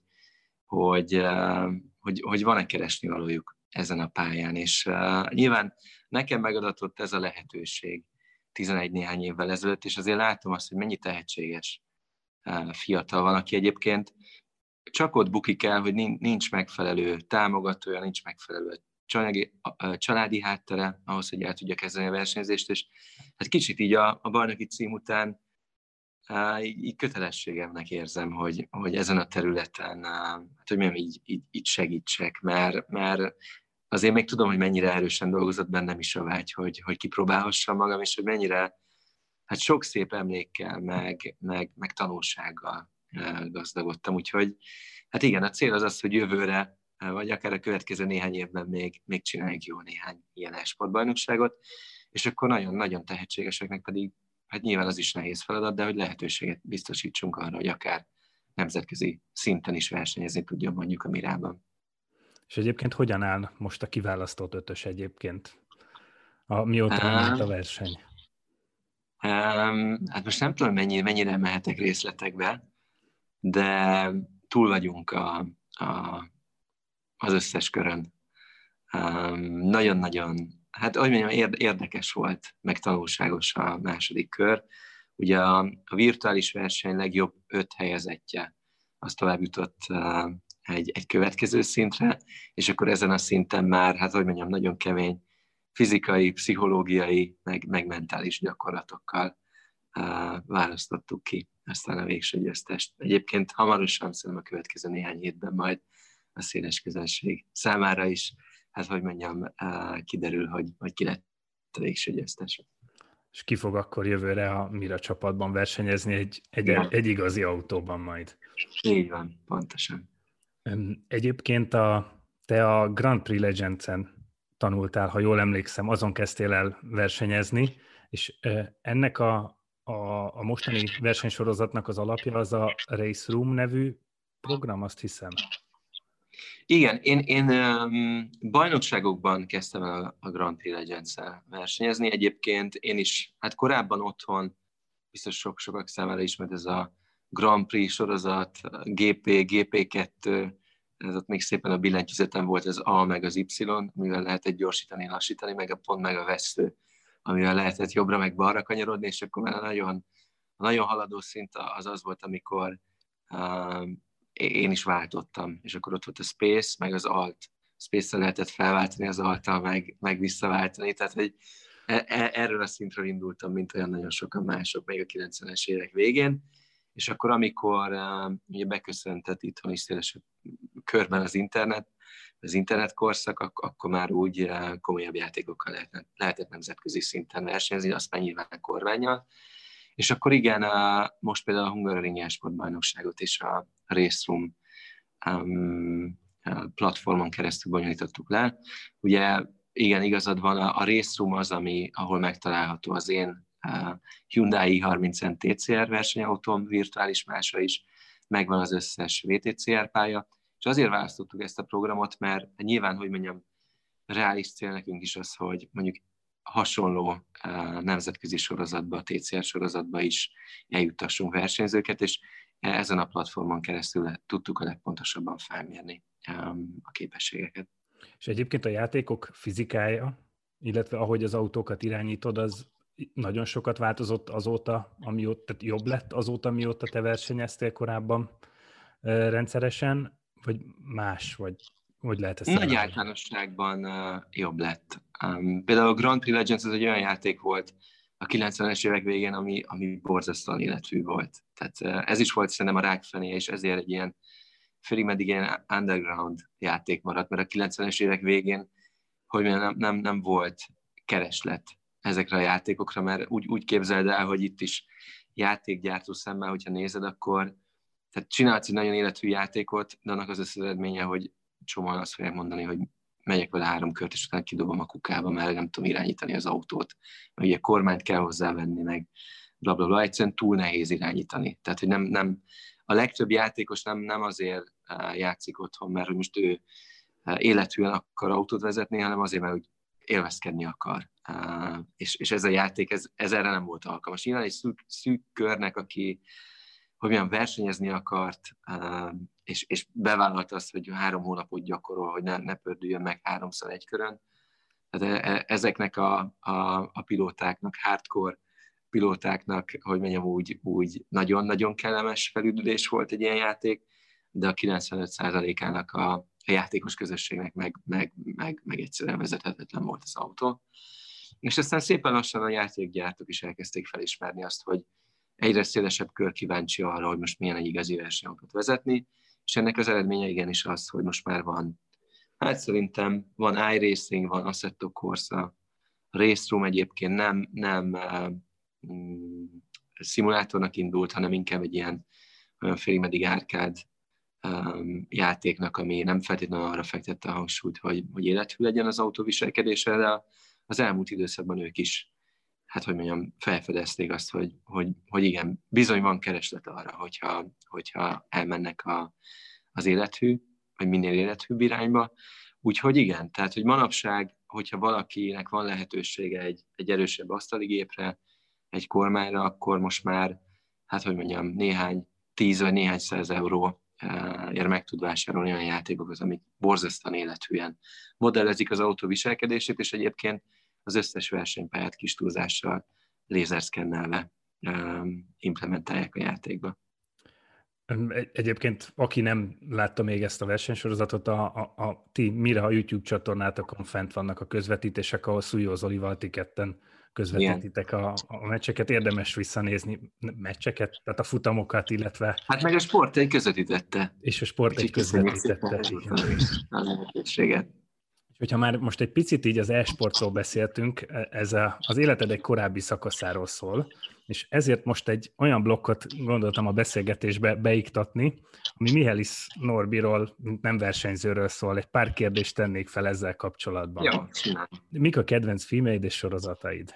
B: hogy, eh, hogy, hogy van-e keresni valójuk ezen a pályán. És uh, nyilván nekem megadatott ez a lehetőség 11 néhány évvel ezelőtt, és azért látom azt, hogy mennyi tehetséges uh, fiatal van, aki egyébként csak ott bukik el, hogy nincs megfelelő támogatója, nincs megfelelő családi, családi háttere ahhoz, hogy el tudja kezdeni a versenyzést, és hát kicsit így a, a bajnoki cím után így, így kötelességemnek érzem, hogy, hogy ezen a területen, hát hogy mondjam, így, így, így segítsek, mert, mert azért még tudom, hogy mennyire erősen dolgozott bennem is a vágy, hogy, hogy kipróbálhassam magam, és hogy mennyire hát sok szép emlékkel, meg, meg, meg tanulsággal gazdagodtam. Úgyhogy hát igen, a cél az az, hogy jövőre, vagy akár a következő néhány évben még, még csináljuk jó néhány ilyen esportbajnokságot, és akkor nagyon-nagyon tehetségeseknek pedig, hát nyilván az is nehéz feladat, de hogy lehetőséget biztosítsunk arra, hogy akár nemzetközi szinten is versenyezni tudjon mondjuk a Mirában.
A: És egyébként hogyan áll most a kiválasztott ötös egyébként? A, mióta uh, a verseny?
B: Um, hát most nem tudom, mennyi, mennyire mehetek részletekbe, de túl vagyunk a, a, az összes körön. Nagyon-nagyon, hát ahogy mondjam, érdekes volt, meg tanulságos a második kör. Ugye a, virtuális verseny legjobb öt helyezettje, az tovább jutott egy, egy következő szintre, és akkor ezen a szinten már, hát hogy mondjam, nagyon kemény fizikai, pszichológiai, meg, meg mentális gyakorlatokkal választottuk ki aztán a végső győztest. Egyébként hamarosan, szerintem a következő néhány hétben majd a széles közönség számára is, hát hogy mondjam, kiderül, hogy, hogy ki lett a végső győztes.
A: És ki fog akkor jövőre a Mira csapatban versenyezni egy, egy, egy igazi autóban majd.
B: Így van, pontosan.
A: Egyébként a, te a Grand Prix Legends-en tanultál, ha jól emlékszem, azon kezdtél el versenyezni, és ennek a, a, a mostani versenysorozatnak az alapja az a Race Room nevű program, azt hiszem.
B: Igen, én, én um, bajnokságokban kezdtem el a Grand Prix legends versenyezni. Egyébként én is, hát korábban otthon, biztos sok sokak számára ismert ez a Grand Prix sorozat, GP, GP2, ez ott még szépen a billentyűzeten volt az A meg az Y, amivel lehetett gyorsítani, lassítani, meg a pont meg a vesző, amivel lehetett jobbra meg balra kanyarodni, és akkor már a nagyon, a nagyon haladó szint az az volt, amikor um, én is váltottam, és akkor ott volt a Space, meg az Alt. Space-szel lehetett felváltani az alt meg, meg visszaváltani, tehát hogy e, e, erről a szintről indultam, mint olyan nagyon sokan mások, még a 90-es évek végén, és akkor, amikor uh, ugye beköszöntett itthon is szélesebb körben az internet, az internet korszak, ak- akkor már úgy komolyabb játékokkal lehetett, lehetett nemzetközi szinten versenyezni, azt már nyilván kormányjal. És akkor igen, uh, most például a Hungaroring sportbajnokságot és a Race Room um, platformon keresztül bonyolítottuk le. Ugye igen, igazad van, a, a Race Room az, ami, ahol megtalálható az én Hyundai i30N TCR versenyautóm, virtuális mása is, megvan az összes VTCR pálya, és azért választottuk ezt a programot, mert nyilván, hogy mondjam, reális cél nekünk is az, hogy mondjuk hasonló nemzetközi sorozatba, a TCR sorozatba is eljuttassunk versenyzőket, és ezen a platformon keresztül tudtuk a legpontosabban felmérni a képességeket.
A: És egyébként a játékok fizikája, illetve ahogy az autókat irányítod, az nagyon sokat változott azóta, amióta, tehát jobb lett azóta, mióta te versenyeztél korábban rendszeresen, vagy más, vagy hogy lehet ezt
B: Nagy általánosságban uh, jobb lett. Um, például a Grand Prix Legends az egy olyan játék volt a 90-es évek végén, ami, ami borzasztóan életű volt. Tehát uh, ez is volt szerintem a rákfené, és ezért egy ilyen félig meddig ilyen underground játék maradt, mert a 90-es évek végén, hogy nem, nem, nem volt kereslet ezekre a játékokra, mert úgy, úgy képzeld el, hogy itt is játékgyártó szemmel, hogyha nézed, akkor tehát csinálsz egy nagyon életű játékot, de annak az az eredménye, hogy csomóan azt fogják mondani, hogy megyek vele három kört, és utána kidobom a kukába, mert nem tudom irányítani az autót, meg ugye kormányt kell hozzávenni, meg bla, bla, bla. egyszerűen túl nehéz irányítani. Tehát, hogy nem, nem, a legtöbb játékos nem, nem azért játszik otthon, mert hogy most ő élethűen akar autót vezetni, hanem azért, mert úgy élvezkedni akar. És, és ez a játék, ez, ez erre nem volt alkalmas. Nyilván egy szűk, szűk körnek, aki milyen versenyezni akart, és, és bevállalta azt, hogy három hónapot gyakorol, hogy ne, ne pördüljön meg háromszor egy körön. Tehát e, e, ezeknek a, a, a pilótáknak, hardcore pilótáknak, hogy mondjam, úgy, úgy nagyon-nagyon kellemes felüdülés volt egy ilyen játék, de a 95%-ának a, a játékos közösségnek meg, meg, meg, meg egyszerűen vezethetetlen volt az autó. És aztán szépen lassan a játékgyártók is elkezdték felismerni azt, hogy egyre szélesebb kör kíváncsi arra, hogy most milyen egy igazi versenyautót vezetni, és ennek az eredménye igenis az, hogy most már van, hát szerintem van iRacing, van Assetto Corsa, Race Room egyébként nem, nem uh, szimulátornak indult, hanem inkább egy ilyen olyan félig meddig árkád um, játéknak, ami nem feltétlenül arra fektette a hangsúlyt, hogy, hogy élethű legyen az autó viselkedése, de az elmúlt időszakban ők is, hát hogy mondjam, felfedezték azt, hogy, hogy, hogy igen, bizony van kereslet arra, hogyha, hogyha elmennek a, az élethű, vagy minél élethűbb irányba. Úgyhogy igen, tehát hogy manapság, hogyha valakinek van lehetősége egy, egy erősebb asztaligépre, egy kormányra, akkor most már, hát hogy mondjam, néhány tíz vagy néhány száz euró ér meg tud vásárolni olyan játékokat, amik borzasztóan élethűen modellezik az autó viselkedését, és egyébként az összes versenypályát kis túlzással lézerszkennelve implementálják a játékba.
A: Egyébként, aki nem látta még ezt a versenysorozatot, a, a, a ti mire a YouTube csatornátokon fent vannak a közvetítések, ahol Szújó Zolival ti ketten közvetítitek a, a meccseket. Érdemes visszanézni meccseket, tehát a futamokat, illetve...
B: Hát meg a sport egy közvetítette.
A: És a sport egy közvetítette. A lehetőséget. Hogyha már most egy picit így az e-sportról beszéltünk, e, ez a, az életed egy korábbi szakaszáról szól, és ezért most egy olyan blokkot gondoltam a beszélgetésbe beiktatni, ami Mihelis Norbiról, nem versenyzőről szól. Egy pár kérdést tennék fel ezzel kapcsolatban.
B: Jó,
A: Mik a kedvenc filmeid és sorozataid?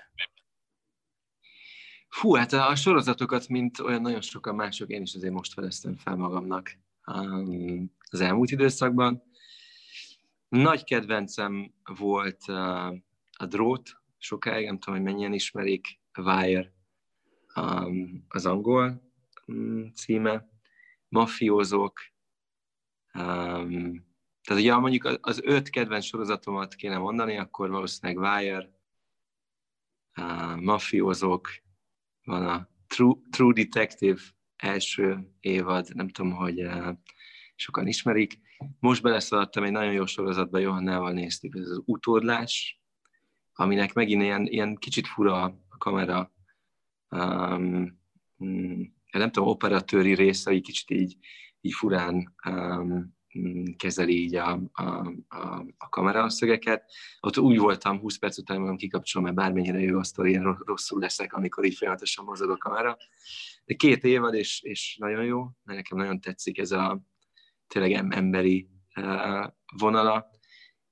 B: Fú, hát a sorozatokat, mint olyan nagyon sokan mások, én is azért most feleztem fel magamnak um, az elmúlt időszakban. Nagy kedvencem volt uh, a Drót, sokáig, nem tudom, hogy mennyien ismerik, Wire um, az angol um, címe, mafiózók, um, tehát ugye mondjuk az öt kedvenc sorozatomat kéne mondani, akkor valószínűleg Wire, uh, mafiózók, van a True, True Detective első évad, nem tudom, hogy uh, sokan ismerik. Most beleszaladtam egy nagyon jó sorozatba, Johannával néztük, ez az utódlás, aminek megint ilyen, ilyen kicsit fura a kamera, um, nem tudom, operatőri részei kicsit így, így furán um, kezeli így a, a, a, a kameraszögeket. Ott úgy voltam 20 perc után, mondom, kikapcsolom, mert bármennyire jó a sztori, én rosszul leszek, amikor így folyamatosan mozog a kamera. De két évad, és, és nagyon jó, mert nekem nagyon tetszik ez a tényleg emberi uh, vonala,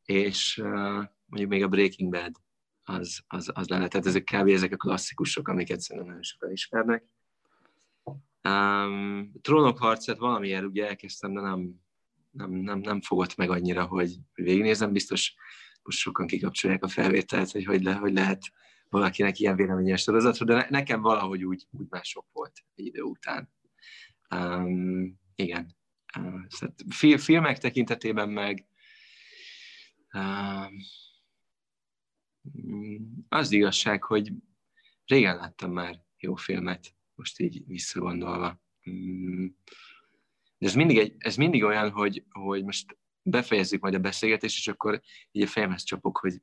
B: és uh, mondjuk még a Breaking Bad az, az, az lehet. Tehát ezek kb. ezek a klasszikusok, amiket szerintem nagyon sokan ismernek. Um, Trónok harcát valamiért ugye elkezdtem, de nem, nem, nem, nem fogott meg annyira, hogy, végignézem. Biztos most sokan kikapcsolják a felvételt, hogy hogy, le, hogy lehet valakinek ilyen véleményes sorozatra, de ne, nekem valahogy úgy, úgy mások volt egy idő után. Um, igen. Szóval filmek tekintetében meg az igazság, hogy régen láttam már jó filmet, most így visszagondolva. Um, de ez mindig, egy, ez mindig olyan, hogy, hogy most befejezzük majd a beszélgetést, és akkor így a fejemhez csapok, hogy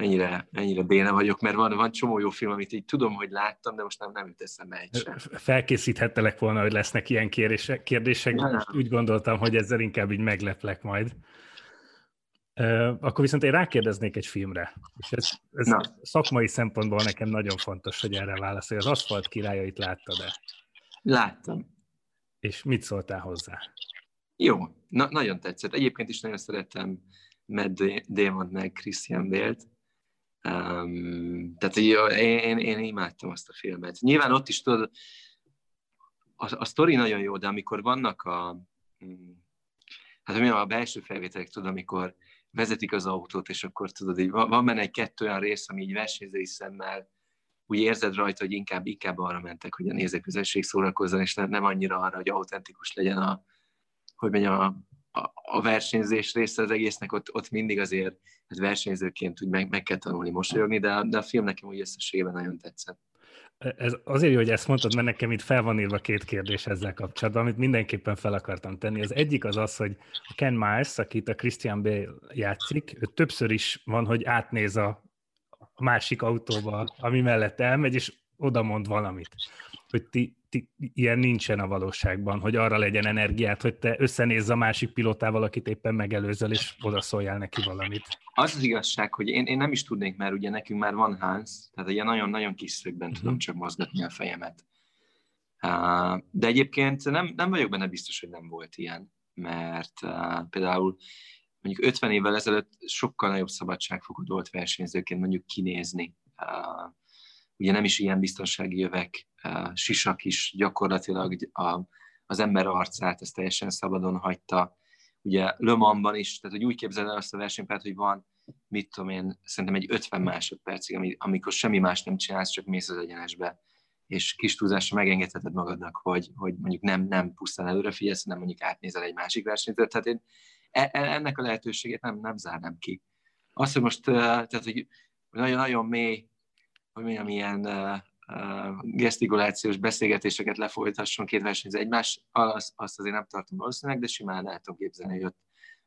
B: mennyire, mennyire béna vagyok, mert van, van csomó jó film, amit így tudom, hogy láttam, de most nem, nem jut eszembe egy sem.
A: Felkészíthettelek volna, hogy lesznek ilyen kérdések, kérdések most úgy gondoltam, hogy ezzel inkább így megleplek majd. Akkor viszont én rákérdeznék egy filmre, és ez, ez szakmai szempontból nekem nagyon fontos, hogy erre válaszolj. Az Aszfalt királyait láttad-e?
B: Láttam.
A: És mit szóltál hozzá?
B: Jó, na, nagyon tetszett. Egyébként is nagyon szeretem Matt Damon meg Christian Bale-t. Um, tehát én, én, én imádtam azt a filmet. Nyilván ott is tudod, a, a sztori nagyon jó, de amikor vannak a, mm, hát mi a belső felvételek, tudod, amikor vezetik az autót, és akkor tudod, így van, van benne egy kettő olyan rész, ami így versenyzői szemmel úgy érzed rajta, hogy inkább, inkább arra mentek, hogy a nézőközösség szórakozzon, és nem annyira arra, hogy autentikus legyen a, hogy mondjam, a, a, a versenyzés része az egésznek, ott, ott mindig azért hát versenyzőként úgy meg, meg kell tanulni mosolyogni, de, de a film nekem úgy összességében nagyon tetszett.
A: Ez azért jó, hogy ezt mondtad, mert nekem itt fel van írva két kérdés ezzel kapcsolatban, amit mindenképpen fel akartam tenni. Az egyik az az, hogy a Ken Miles, akit a Christian Bale játszik, ő többször is van, hogy átnéz a a másik autóba, ami mellett elmegy, és oda mond valamit. Hogy ti, ti, ilyen nincsen a valóságban, hogy arra legyen energiát, hogy te összenézz a másik pilótával, akit éppen megelőzel, és oda szóljál neki valamit.
B: Az az igazság, hogy én, én nem is tudnék, mert ugye nekünk már van Hans, tehát ilyen nagyon-nagyon kis szögben uh-huh. tudom csak mozgatni a fejemet. Uh, de egyébként nem, nem vagyok benne biztos, hogy nem volt ilyen, mert uh, például mondjuk 50 évvel ezelőtt sokkal nagyobb szabadságfokú volt versenyzőként mondjuk kinézni. Uh, ugye nem is ilyen biztonsági jövek, sisak is gyakorlatilag a, az ember arcát, ezt teljesen szabadon hagyta. Ugye Le Mansban is, tehát hogy úgy képzeld el azt a versenypárt, hogy van, mit tudom én, szerintem egy 50 másodpercig, amikor semmi más nem csinálsz, csak mész az egyenesbe, és kis túlzásra megengedheted magadnak, hogy, hogy mondjuk nem, nem pusztán előre figyelsz, hanem mondjuk átnézel egy másik versenyt. Tehát én E, e, ennek a lehetőségét nem, nem zárnám ki. Azt, hogy most tehát, hogy nagyon-nagyon mély, hogy mondjam, ilyen gesztikulációs beszélgetéseket lefolytasson két versenyző egymás, azt, azt azért nem tartom valószínűleg, de simán el tudom képzelni, hogy ott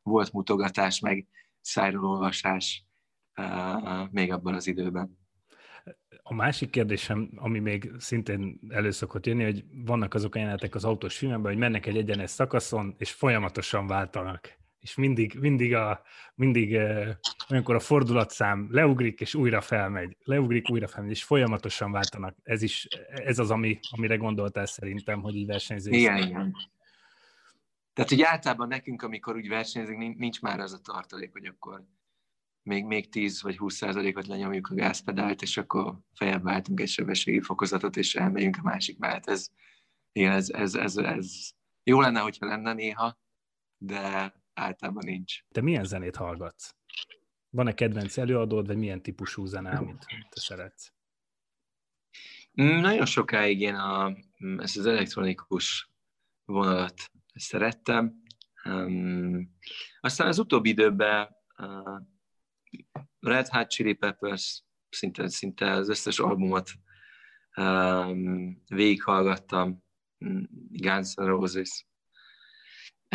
B: volt mutogatás, meg szájról olvasás még abban az időben.
A: A másik kérdésem, ami még szintén előszokott jönni, hogy vannak azok a jelenetek az autós filmekben, hogy mennek egy egyenes szakaszon, és folyamatosan váltanak. És mindig, mindig, a, mindig olyankor a fordulatszám leugrik, és újra felmegy. Leugrik, újra felmegy, és folyamatosan váltanak. Ez is, ez az, ami, amire gondoltál szerintem, hogy így versenyzés.
B: Igen, igen. Tehát, hogy általában nekünk, amikor úgy versenyzünk, nincs már az a tartalék, hogy akkor még, még 10 vagy 20 százalékot lenyomjuk a gázpedált, és akkor feljebb váltunk egy sebességi fokozatot, és elmegyünk a másik mellett. Ez, igen, ez, ez, ez, ez jó lenne, hogyha lenne néha, de általában nincs.
A: Te milyen zenét hallgatsz? Van-e kedvenc előadód, vagy milyen típusú zene, amit te szeretsz?
B: Mm, nagyon sokáig én a, ezt az elektronikus vonalat szerettem. Um, aztán az utóbbi időben uh, Red Hot Chili Peppers szinte, szinte az összes albumot um, végighallgattam, Guns N' Roses.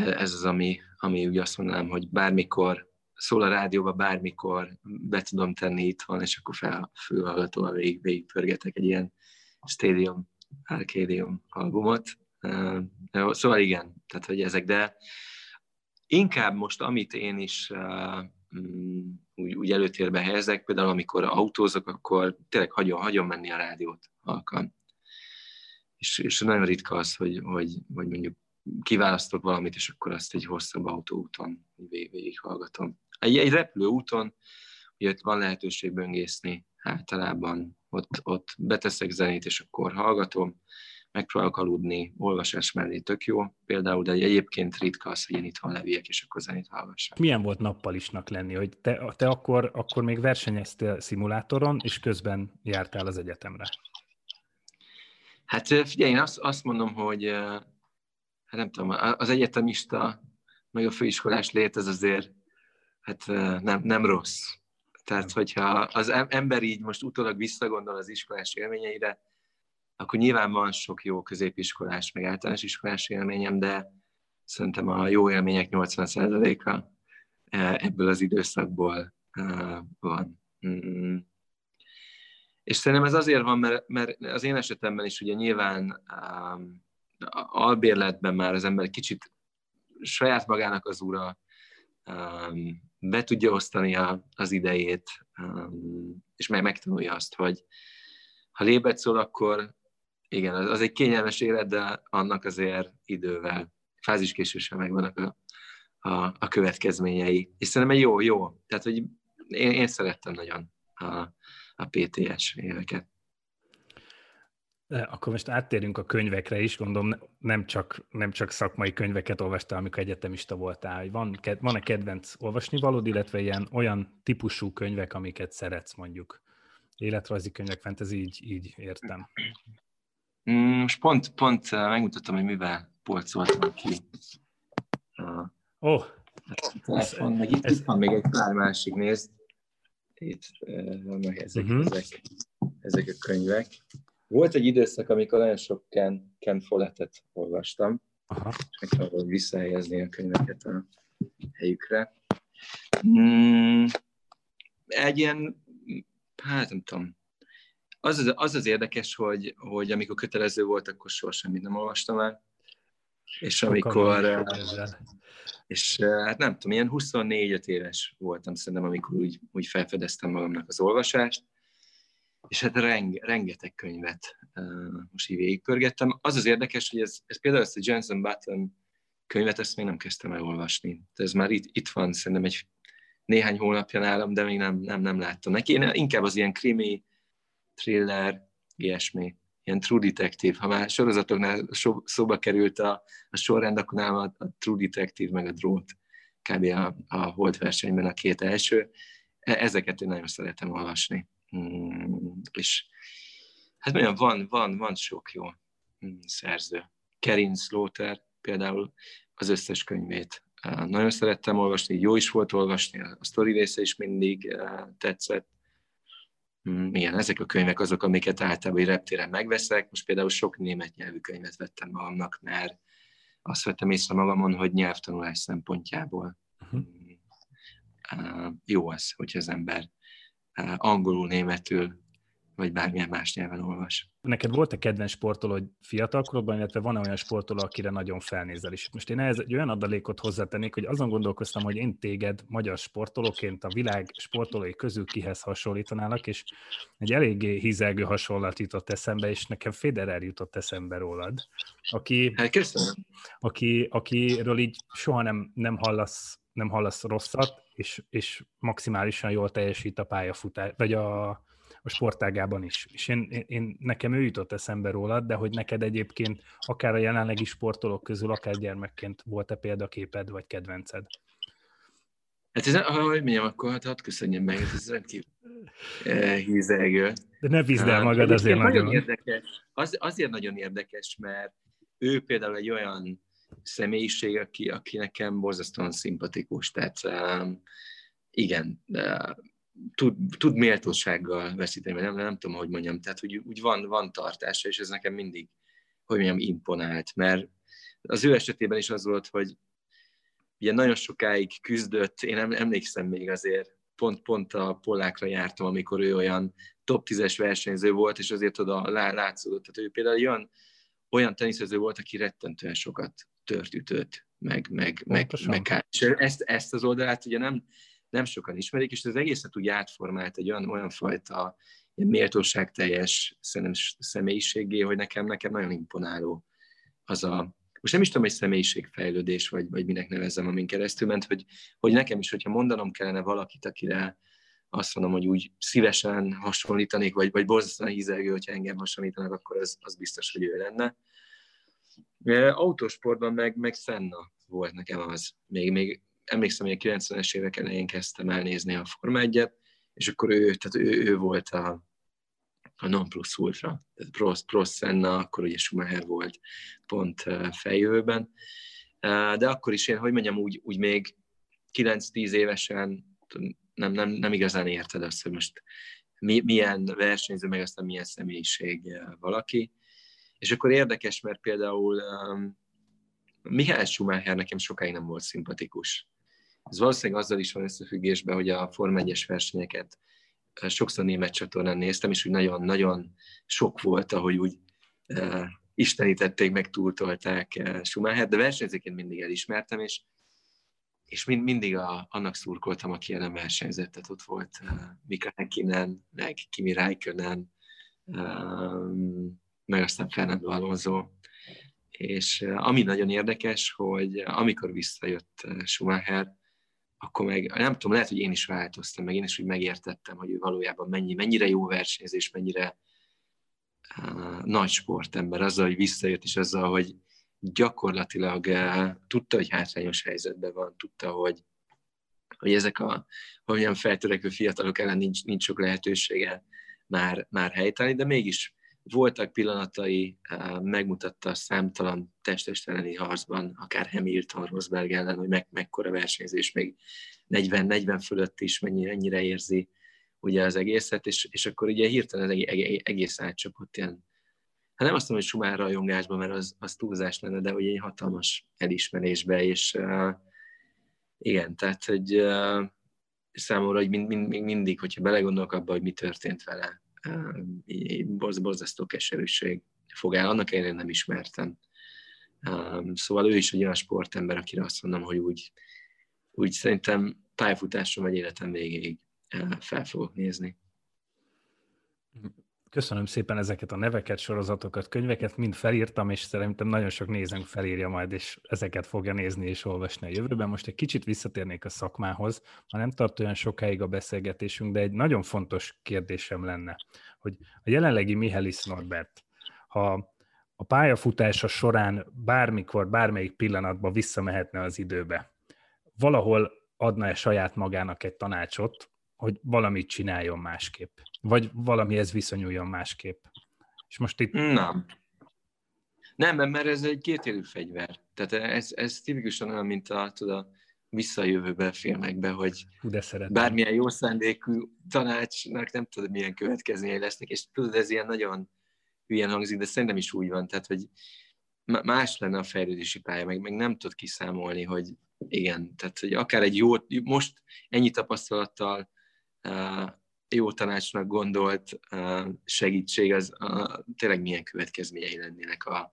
B: Ez az, ami, ami úgy azt mondanám, hogy bármikor szól a rádióba, bármikor be tudom tenni itthon, és akkor fel, fülhallgatóval végig, végigpörgetek egy ilyen Stadium, Arcadium albumot. Szóval igen, tehát hogy ezek, de inkább most, amit én is uh, úgy, úgy előtérbe helyezek, például amikor autózok, akkor tényleg hagyom, hagyom menni a rádiót halkan. És, és nagyon ritka az, hogy, hogy, hogy mondjuk kiválasztok valamit, és akkor azt egy hosszabb autóúton végig, végighallgatom. Egy, egy repülőúton, ugye van lehetőség böngészni általában, ott, ott beteszek zenét, és akkor hallgatom, megpróbálok aludni, olvasás mellé tök jó például, de egyébként ritka az, hogy én itthon leviek, és akkor zenét hallgassam.
A: Milyen volt nappalisnak lenni, hogy te, te akkor, akkor még versenyeztél szimulátoron, és közben jártál az egyetemre?
B: Hát figyelj, én azt, azt mondom, hogy hát nem tudom, az egyetemista, meg a főiskolás lét, ez azért hát nem, nem rossz. Tehát, hogyha az ember így most utólag visszagondol az iskolás élményeire, akkor nyilván van sok jó középiskolás, meg általános iskolás élményem, de szerintem a jó élmények 80%-a e, ebből az időszakból e, van. Mm. És szerintem ez azért van, mert, mert az én esetemben is ugye nyilván albérletben már az ember kicsit saját magának az ura, um, be tudja osztani az idejét, um, és meg megtanulja azt, hogy ha lébet szól, akkor igen, az, egy kényelmes élet, de annak azért idővel, fáziskéséssel megvannak a, a, a következményei. És szerintem jó, jó. Tehát, hogy én, én szerettem nagyon a, a PTS éveket.
A: Akkor most áttérünk a könyvekre is, gondolom nem csak, nem csak szakmai könyveket olvastál, amikor egyetemista voltál, hogy van, van-e kedvenc olvasni valód, illetve ilyen olyan típusú könyvek, amiket szeretsz mondjuk. Életrajzi könyvek, fantasy, így, így értem.
B: Mm, most pont, pont megmutattam, hogy mivel polcoltam ki.
A: Ó, oh,
B: telefon, meg itt, ez... itt van még egy pár másik, nézd. Itt vannak ezek, uh-huh. ezek, ezek a könyvek. Volt egy időszak, amikor nagyon sok Ken, Ken Follettet olvastam, Aha. és meg kell visszahelyezni a könyveket a helyükre. Mm, egy ilyen, hát nem tudom, az az, az, az érdekes, hogy, hogy amikor kötelező volt, akkor soha semmit nem olvastam el. És amikor... Eh, és eh, hát nem tudom, ilyen 24-5 éves voltam szerintem, amikor úgy, úgy felfedeztem magamnak az olvasást, és hát reng, rengeteg könyvet uh, most így végigpörgettem. Az az érdekes, hogy ez, ez például ezt a Jensen Button könyvet, ezt még nem kezdtem el olvasni. Ez már itt, itt van szerintem egy néhány hónapja nálam, de még nem, nem, nem láttam neki. Én inkább az ilyen krimi, thriller, ilyesmi, ilyen true detective. Ha már sorozatoknál szóba került a, a sorrend, akkor nálam a, a true detective meg a drót kb. a, a Holt versenyben a két első. E, ezeket én nagyon szeretem olvasni. Mm, és hát olyan van, van, van sok jó mm, szerző. Kerin Slaughter például az összes könyvét nagyon szerettem olvasni, jó is volt olvasni, a sztori része is mindig tetszett. Mm, igen, ezek a könyvek azok, amiket általában reptéren megveszek. Most például sok német nyelvű könyvet vettem magamnak, mert azt vettem észre magamon, hogy nyelvtanulás szempontjából uh-huh. jó az, hogyha az ember angolul, németül vagy bármilyen más nyelven olvas.
A: Neked volt-e kedvenc sportoló fiatalkorodban, illetve van-e olyan sportoló, akire nagyon felnézel is? Most én ehhez egy olyan adalékot hozzátennék, hogy azon gondolkoztam, hogy én téged magyar sportolóként a világ sportolói közül kihez hasonlítanálak, és egy eléggé hízelgő hasonlat jutott eszembe, és nekem Federer jutott eszembe rólad, aki,
B: hát köszönöm.
A: Aki, akiről így soha nem, nem hallasz nem hallasz rosszat, és, és maximálisan jól teljesít a pályafutás, vagy a, a sportágában is. És én, én, én, nekem ő jutott eszembe rólad, de hogy neked egyébként akár a jelenlegi sportolók közül, akár gyermekként volt-e példaképed vagy kedvenced?
B: Hát ez, ahogy mondjam, akkor hát hadd köszönjem meg, ez rendkívül eh, hízelgő.
A: De ne bízd el hát, magad, azért nagyon. nagyon
B: érdekes. Az, azért nagyon érdekes, mert ő például egy olyan személyiség, aki, aki nekem borzasztóan szimpatikus. Tehát um, igen, tud, tud méltósággal veszíteni, vagy nem, nem tudom, hogy mondjam, tehát hogy úgy van, van tartása, és ez nekem mindig, hogy mondjam, imponált, mert az ő esetében is az volt, hogy ugye nagyon sokáig küzdött, én emlékszem még azért, pont, pont a Pollákra jártam, amikor ő olyan top 10-es versenyző volt, és azért oda látszódott. Tehát ő például olyan, olyan teniszező volt, aki rettentően sokat tört, ütött, meg, meg, meg, meg, és ezt, ezt az oldalát ugye nem, nem sokan ismerik, és az egészet úgy átformált egy olyan, olyan fajta ilyen méltóságteljes személyiségé, hogy nekem, nekem nagyon imponáló az a, most nem is tudom, hogy személyiségfejlődés, vagy, vagy minek nevezem, amin keresztül ment, hogy, hogy nekem is, hogyha mondanom kellene valakit, akire azt mondom, hogy úgy szívesen hasonlítanék, vagy, vagy borzasztóan hízelgő, hogyha engem hasonlítanak, akkor az, az biztos, hogy ő lenne. Autósportban meg, meg Senna volt nekem az. Még, még emlékszem, hogy a 90-es évek elején kezdtem elnézni a Forma 1 és akkor ő, tehát ő, ő volt a, a non plus ultra. Tehát Prost, Prost Senna, akkor ugye Schumacher volt pont fejjövőben. De akkor is én, hogy mondjam, úgy, úgy még 9-10 évesen nem, nem, nem igazán érted azt, hogy most mi, milyen versenyző, meg aztán milyen személyiség valaki. És akkor érdekes, mert például um, Mihály Schumacher nekem sokáig nem volt szimpatikus. Ez valószínűleg azzal is van összefüggésben, hogy a Form 1 versenyeket sokszor német csatornán néztem, és úgy nagyon-nagyon sok volt, ahogy úgy uh, istenítették, meg túltolták uh, Schumacher, de versenyzőként mindig elismertem, és, és mind, mindig a, annak szurkoltam, aki ellen versenyzett. Tehát ott volt uh, Mika Häkkinen, meg Kimi Räikkönen, um, meg aztán Fernando Alonso. És ami nagyon érdekes, hogy amikor visszajött Schumacher, akkor meg nem tudom, lehet, hogy én is változtam, meg én is úgy megértettem, hogy ő valójában mennyi, mennyire jó versenyzés, mennyire uh, nagy sportember, azzal, hogy visszajött, és azzal, hogy gyakorlatilag uh, tudta, hogy hátrányos helyzetben van, tudta, hogy, hogy ezek a olyan feltörekvő fiatalok ellen nincs, nincs sok lehetősége már, már helytállni, de mégis voltak pillanatai, megmutatta a számtalan testest elleni harcban, akár Hamilton, Rosberg ellen, hogy meg, mekkora versenyzés, még 40-40 fölött is mennyire, mennyire érzi ugye az egészet, és, és akkor ugye hirtelen az egész átcsapott ilyen, hát nem azt mondom, hogy sumár rajongásba, mert az, az túlzás lenne, de ugye egy hatalmas elismerésbe, és uh, igen, tehát, hogy uh, számomra, hogy mind, mind, mindig, hogyha belegondolok abba, hogy mi történt vele, borzasztó keserűség fog el, annak ellenére nem ismertem. Szóval ő is egy olyan sportember, akire azt mondom, hogy úgy, úgy szerintem pályafutásom vagy életem végéig fel fogok nézni.
A: Köszönöm szépen ezeket a neveket, sorozatokat, könyveket, mind felírtam, és szerintem nagyon sok nézőnk felírja majd, és ezeket fogja nézni és olvasni a jövőben. Most egy kicsit visszatérnék a szakmához, ha nem tart olyan sokáig a beszélgetésünk, de egy nagyon fontos kérdésem lenne, hogy a jelenlegi Mihelis Norbert, ha a pályafutása során bármikor, bármelyik pillanatban visszamehetne az időbe, valahol adna-e saját magának egy tanácsot, hogy valamit csináljon másképp, vagy valamihez viszonyuljon másképp. És most itt...
B: Nem. Nem, mert ez egy kétélű fegyver. Tehát ez, ez tipikusan olyan, mint a, tudod, visszajövőben filmekbe, hogy
A: de szeretem.
B: bármilyen jó szándékú tanácsnak nem tudod, milyen következményei lesznek, és tudod, ez ilyen nagyon hülyen hangzik, de szerintem is úgy van, tehát, hogy más lenne a fejlődési pálya, meg, meg nem tud kiszámolni, hogy igen, tehát, hogy akár egy jó, most ennyi tapasztalattal jó tanácsnak gondolt segítség, az tényleg milyen következményei lennének a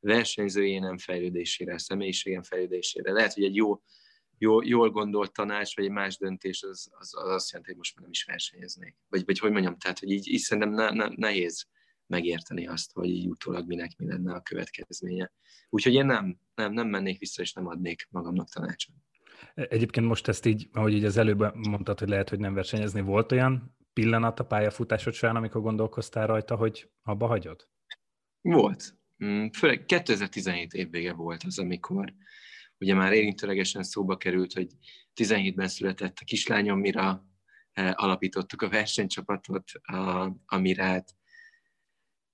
B: versenyzői nem fejlődésére, a személyiségem fejlődésére. Lehet, hogy egy jó jó, jól gondolt tanács, vagy egy más döntés, az, az, az azt jelenti, hogy most már nem is versenyeznék. Vagy, vagy hogy mondjam, tehát, hogy így, így szerintem ne, ne, nehéz megérteni azt, hogy így utólag minek mi lenne a következménye. Úgyhogy én nem, nem, nem mennék vissza, és nem adnék magamnak tanácsot.
A: Egyébként most ezt így, ahogy így az előbb mondtad, hogy lehet, hogy nem versenyezni, volt olyan pillanat a pályafutásod során, amikor gondolkoztál rajta, hogy abba hagyod?
B: Volt. Mm, főleg 2017 évvége volt az, amikor ugye már érintőlegesen szóba került, hogy 17-ben született a kislányom, mire eh, alapítottuk a versenycsapatot, a, a Mirát,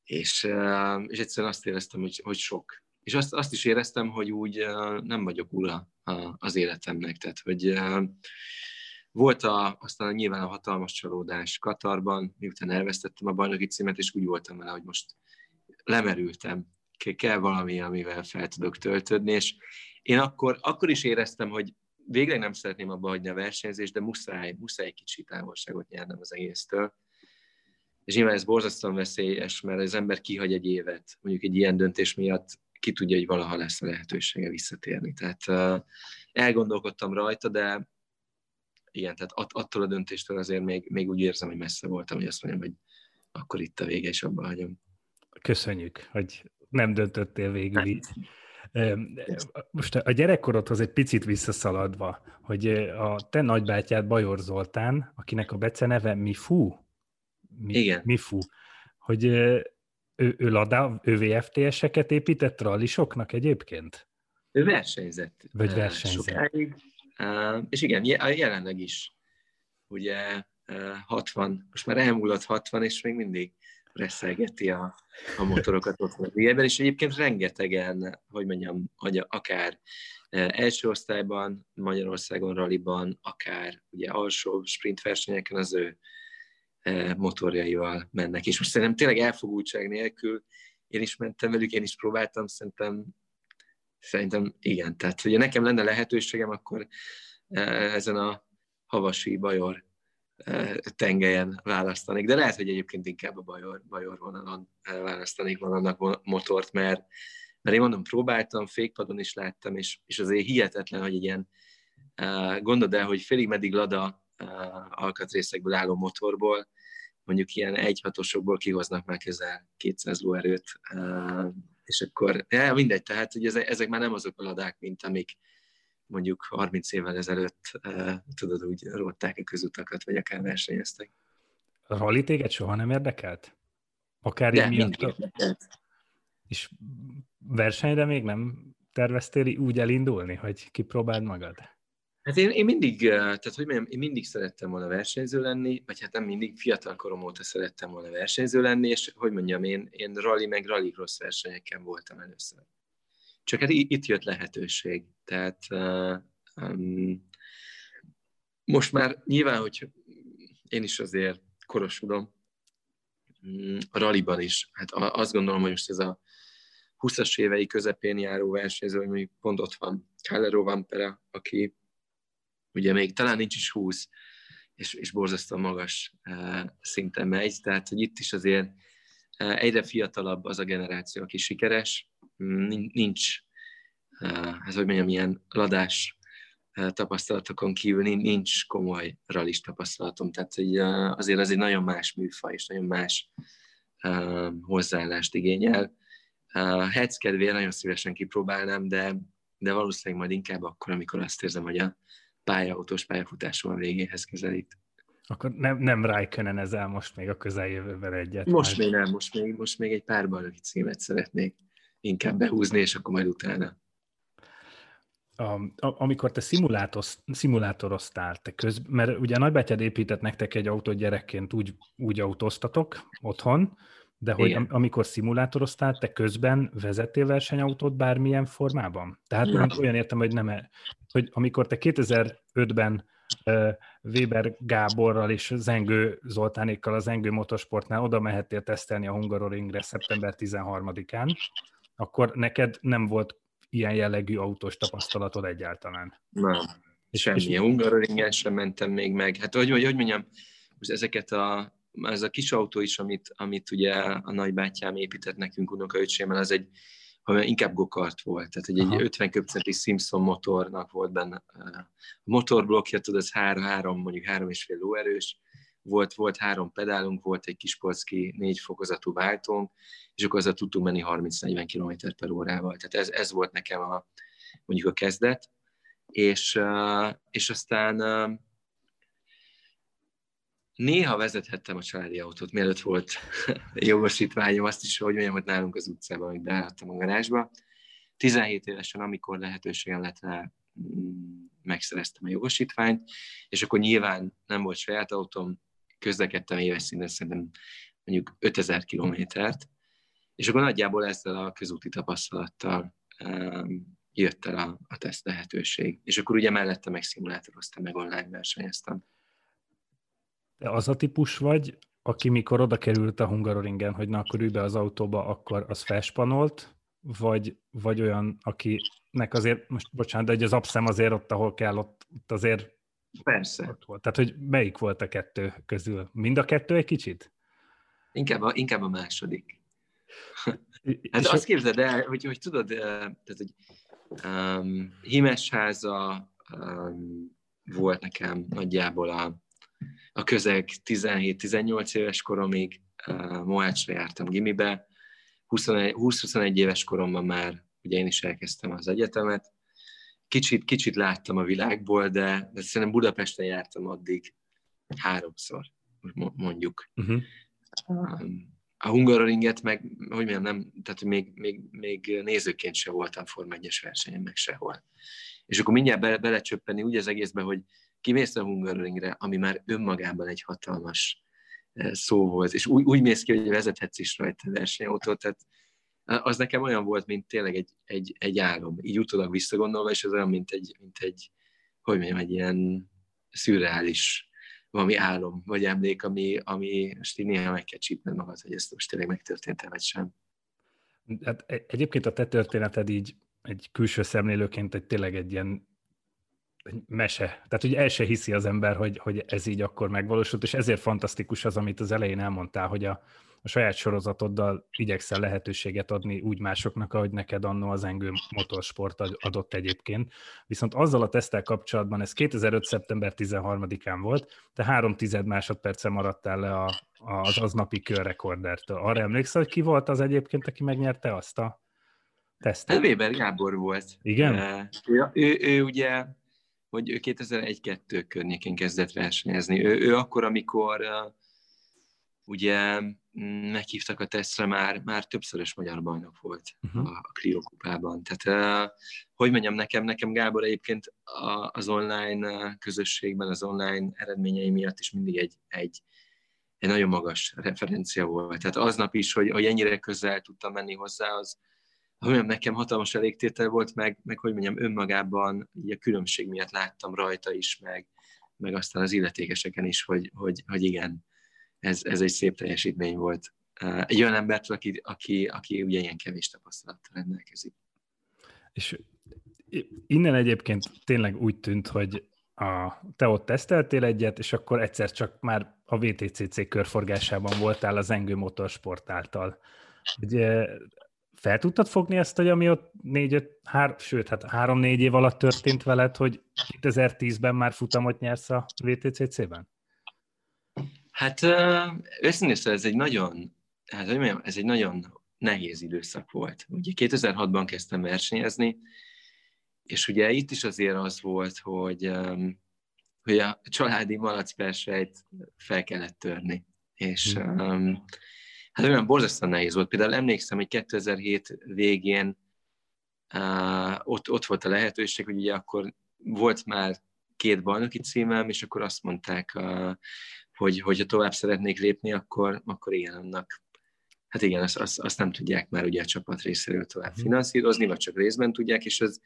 B: és, eh, és egyszerűen azt éreztem, hogy, hogy sok. És azt, azt is éreztem, hogy úgy nem vagyok ura az életemnek, tehát hogy volt a, aztán nyilván a hatalmas csalódás Katarban, miután elvesztettem a bajnoki címet, és úgy voltam vele, hogy most lemerültem, kell valami, amivel fel tudok töltődni, és én akkor, akkor is éreztem, hogy végleg nem szeretném abba hagyni a versenyzést, de muszáj, muszáj egy kicsi távolságot nyernem az egésztől. És nyilván ez borzasztóan veszélyes, mert az ember kihagy egy évet, mondjuk egy ilyen döntés miatt, ki tudja, hogy valaha lesz a lehetősége visszatérni. Tehát elgondolkodtam rajta, de igen, tehát att, attól a döntéstől azért még, még úgy érzem, hogy messze voltam, hogy azt mondjam, hogy akkor itt a vége, és abba hagyom.
A: Köszönjük, hogy nem döntöttél végül így. Most a gyerekkorodhoz egy picit visszaszaladva, hogy a te nagybátyád Bajor Zoltán, akinek a beceneve Mifu,
B: Mi, Igen.
A: Mifu, hogy ő, ő Lada, ő VFTS-eket épített rallisoknak egyébként?
B: Ő versenyzett.
A: Vagy versenyzett. Sokáig.
B: És igen, jelenleg is. Ugye 60, most már elmúlott 60, és még mindig reszelgeti a, a motorokat ott az ilyenben, és egyébként rengetegen, hogy mondjam, akár első osztályban, Magyarországon ralliban, akár ugye alsó sprint versenyeken az ő motorjaival mennek. És most szerintem tényleg elfogultság nélkül én is mentem velük, én is próbáltam, szerintem, szerintem igen. Tehát, hogyha nekem lenne lehetőségem, akkor e, ezen a havasi bajor tengelyen választanék, de lehet, hogy egyébként inkább a bajor, bajor vonalon választanék magamnak motort, mert, mert én mondom, próbáltam, fékpadon is láttam, és, és azért hihetetlen, hogy ilyen, gondold el, hogy félig meddig lada alkatrészekből álló motorból, mondjuk ilyen egyhatosokból kihoznak már közel 200 lóerőt, és akkor, ja, mindegy, tehát hogy ezek, már nem azok a ladák, mint amik, mondjuk 30 évvel ezelőtt tudod, úgy rótták a közutakat, vagy akár versenyeztek.
A: A rally téged soha nem érdekelt? Akár De, miatt? És versenyre még nem terveztél úgy elindulni, hogy kipróbáld magad?
B: Hát én, én mindig, tehát hogy mondjam, én mindig szerettem volna versenyző lenni, vagy hát nem mindig, fiatal korom óta szerettem volna versenyző lenni, és hogy mondjam, én, én rally meg rally cross versenyeken voltam először. Csak hát itt jött lehetőség. Tehát um, most már nyilván, hogy én is azért korosodom, mm, a raliban is. Hát azt gondolom, hogy most ez a 20-as évei közepén járó versenyző, hogy mondjuk pont ott van Calero Vampera, aki ugye még talán nincs is 20, és, és borzasztóan magas uh, szinten megy, tehát hogy itt is azért uh, egyre fiatalabb az a generáció, aki sikeres, nincs, hát hogy mondjam, ilyen ladás tapasztalatokon kívül nincs komoly rallis tapasztalatom, tehát hogy azért az egy nagyon más műfaj, és nagyon más hozzáállást igényel. Hetz kedvéért nagyon szívesen kipróbálnám, de, de valószínűleg majd inkább akkor, amikor azt érzem, hogy a pályautós pályafutásom a végéhez közelít.
A: Akkor nem, nem Raikkonen ezzel most még a közeljövőben egyet.
B: Most még nem, most még, most még egy pár bajnoki címet szeretnék inkább behúzni, és akkor majd utána.
A: A, amikor te szimulátoroztál, te köz, mert ugye a nagybátyád épített nektek egy autót gyerekként, úgy, úgy autóztatok otthon, De hogy Igen. amikor szimulátoroztál, te közben vezettél versenyautót bármilyen formában? Tehát nem. olyan értem, hogy nem, -e, hogy amikor te 2005-ben uh, Weber Gáborral és Zengő Zoltánékkal az Zengő Motorsportnál oda mehettél tesztelni a Hungaroringre szeptember 13-án, akkor neked nem volt ilyen jellegű autós tapasztalatod egyáltalán.
B: Nem, és, semmi. És... Hungaroringen sem mentem még meg. Hát hogy, hogy, hogy mondjam, most ezeket a, ez a kis autó is, amit, amit ugye a nagybátyám épített nekünk unokaöcsémmel, az egy ha inkább gokart volt, tehát egy, egy 50 köbcenti Simpson motornak volt benne. A motorblokkja, tudod, ez három, három mondjuk három és fél lóerős, volt, volt három pedálunk, volt egy kis polszki négy fokozatú váltónk, és akkor azzal tudtunk menni 30-40 km per órával. Tehát ez, ez volt nekem a, mondjuk a kezdet, és, és aztán néha vezethettem a családi autót, mielőtt volt jogosítványom, azt is, hogy mondjam, hogy nálunk az utcában, hogy beálltam a garázsba. 17 évesen, amikor lehetőségem lett rá, mm, megszereztem a jogosítványt, és akkor nyilván nem volt saját autóm, közlekedtem éves szinten szerintem mondjuk 5000 kilométert, és akkor nagyjából ezzel a közúti tapasztalattal jött el a, a teszt lehetőség. És akkor ugye mellette meg szimulátoroztam, meg online versenyeztem.
A: De az a típus vagy, aki mikor oda került a Hungaroringen, hogy na akkor ülj be az autóba, akkor az felspanolt, vagy, vagy olyan, akinek azért, most bocsánat, de hogy az abszem azért ott, ahol kell, ott, ott azért
B: Persze.
A: Ott volt. Tehát, hogy melyik volt a kettő közül? Mind a kettő egy kicsit?
B: Inkább a, inkább a második. hát azt képzeld el, hogy, hogy tudod, eh, tehát, hogy um, Himesháza um, volt nekem nagyjából a, a közeg 17-18 éves koromig, Moácsra jártam gimibe, 20-21 éves koromban már ugye én is elkezdtem az egyetemet, kicsit, kicsit láttam a világból, de, de szerintem Budapesten jártam addig háromszor, mondjuk. Uh-huh. A Hungaroringet meg, hogy mondjam, nem, tehát még, még, még nézőként se voltam Form 1 versenyen, meg sehol. És akkor mindjárt be, belecsöppeni úgy az egészbe, hogy kimész a Hungaroringre, ami már önmagában egy hatalmas eh, szó volt, és úgy, úgy mész ki, hogy vezethetsz is rajta versenyautót, tehát az nekem olyan volt, mint tényleg egy, egy, egy álom, így utólag visszagondolva, és az olyan, mint egy, mint egy hogy mondjam, egy ilyen szürreális valami álom, vagy emlék, ami, ami most így néha meg kell csípned magad, hogy ezt most tényleg megtörtént vagy sem.
A: Hát e, egyébként a te történeted így egy külső szemlélőként egy tényleg egy ilyen mese. Tehát, hogy el se hiszi az ember, hogy, hogy ez így akkor megvalósult, és ezért fantasztikus az, amit az elején elmondtál, hogy a, a saját sorozatoddal igyekszel lehetőséget adni úgy másoknak, ahogy neked annó az engő motorsport adott egyébként. Viszont azzal a tesztel kapcsolatban, ez 2005. szeptember 13-án volt, te három tized másodperce maradtál le a, az aznapi körrekordertől. Arra emlékszel, hogy ki volt az egyébként, aki megnyerte azt a tesztet?
B: Hát Weber Gábor volt.
A: Igen?
B: Ő, ő, ő ugye hogy ő 2001-2 környékén kezdett versenyezni. Ő, ő akkor, amikor uh, ugye mm, meghívtak a tesztre, már, már többszörös magyar bajnok volt uh-huh. a, a Clio kupában. Tehát, uh, hogy mondjam, nekem, nekem Gábor egyébként a, az online közösségben, az online eredményei miatt is mindig egy, egy, egy nagyon magas referencia volt. Tehát aznap is, hogy, hogy ennyire közel tudtam menni hozzá, az, olyan nekem hatalmas elégtétel volt, meg, meg hogy mondjam, önmagában így a különbség miatt láttam rajta is, meg, meg aztán az illetékeseken is, hogy, hogy, hogy igen, ez, ez egy szép teljesítmény volt. Egy olyan embertől, aki, aki, aki ugye ilyen kevés tapasztalattal rendelkezik.
A: És innen egyébként tényleg úgy tűnt, hogy a, te ott teszteltél egyet, és akkor egyszer csak már a VTCC körforgásában voltál az Engő Motorsport által. Ugye fel tudtad fogni ezt, hogy ami ott négy, hár, sőt, hát három-négy év alatt történt veled, hogy 2010-ben már futamot nyersz a VTCC-ben?
B: Hát őszintén ez egy nagyon, hát hogy mondjam, ez egy nagyon nehéz időszak volt. Ugye 2006-ban kezdtem versenyezni, és ugye itt is azért az volt, hogy, hogy a családi malacpersejt fel kellett törni. És um, hát olyan borzasztóan nehéz volt. Például emlékszem, hogy 2007 végén uh, ott, ott volt a lehetőség, hogy ugye akkor volt már két bajnoki címem, és akkor azt mondták, uh, hogy hogyha tovább szeretnék lépni, akkor, akkor igen, annak hát igen, azt, azt, azt nem tudják már ugye a csapat részéről tovább mhm. finanszírozni, vagy csak részben tudják, és ez,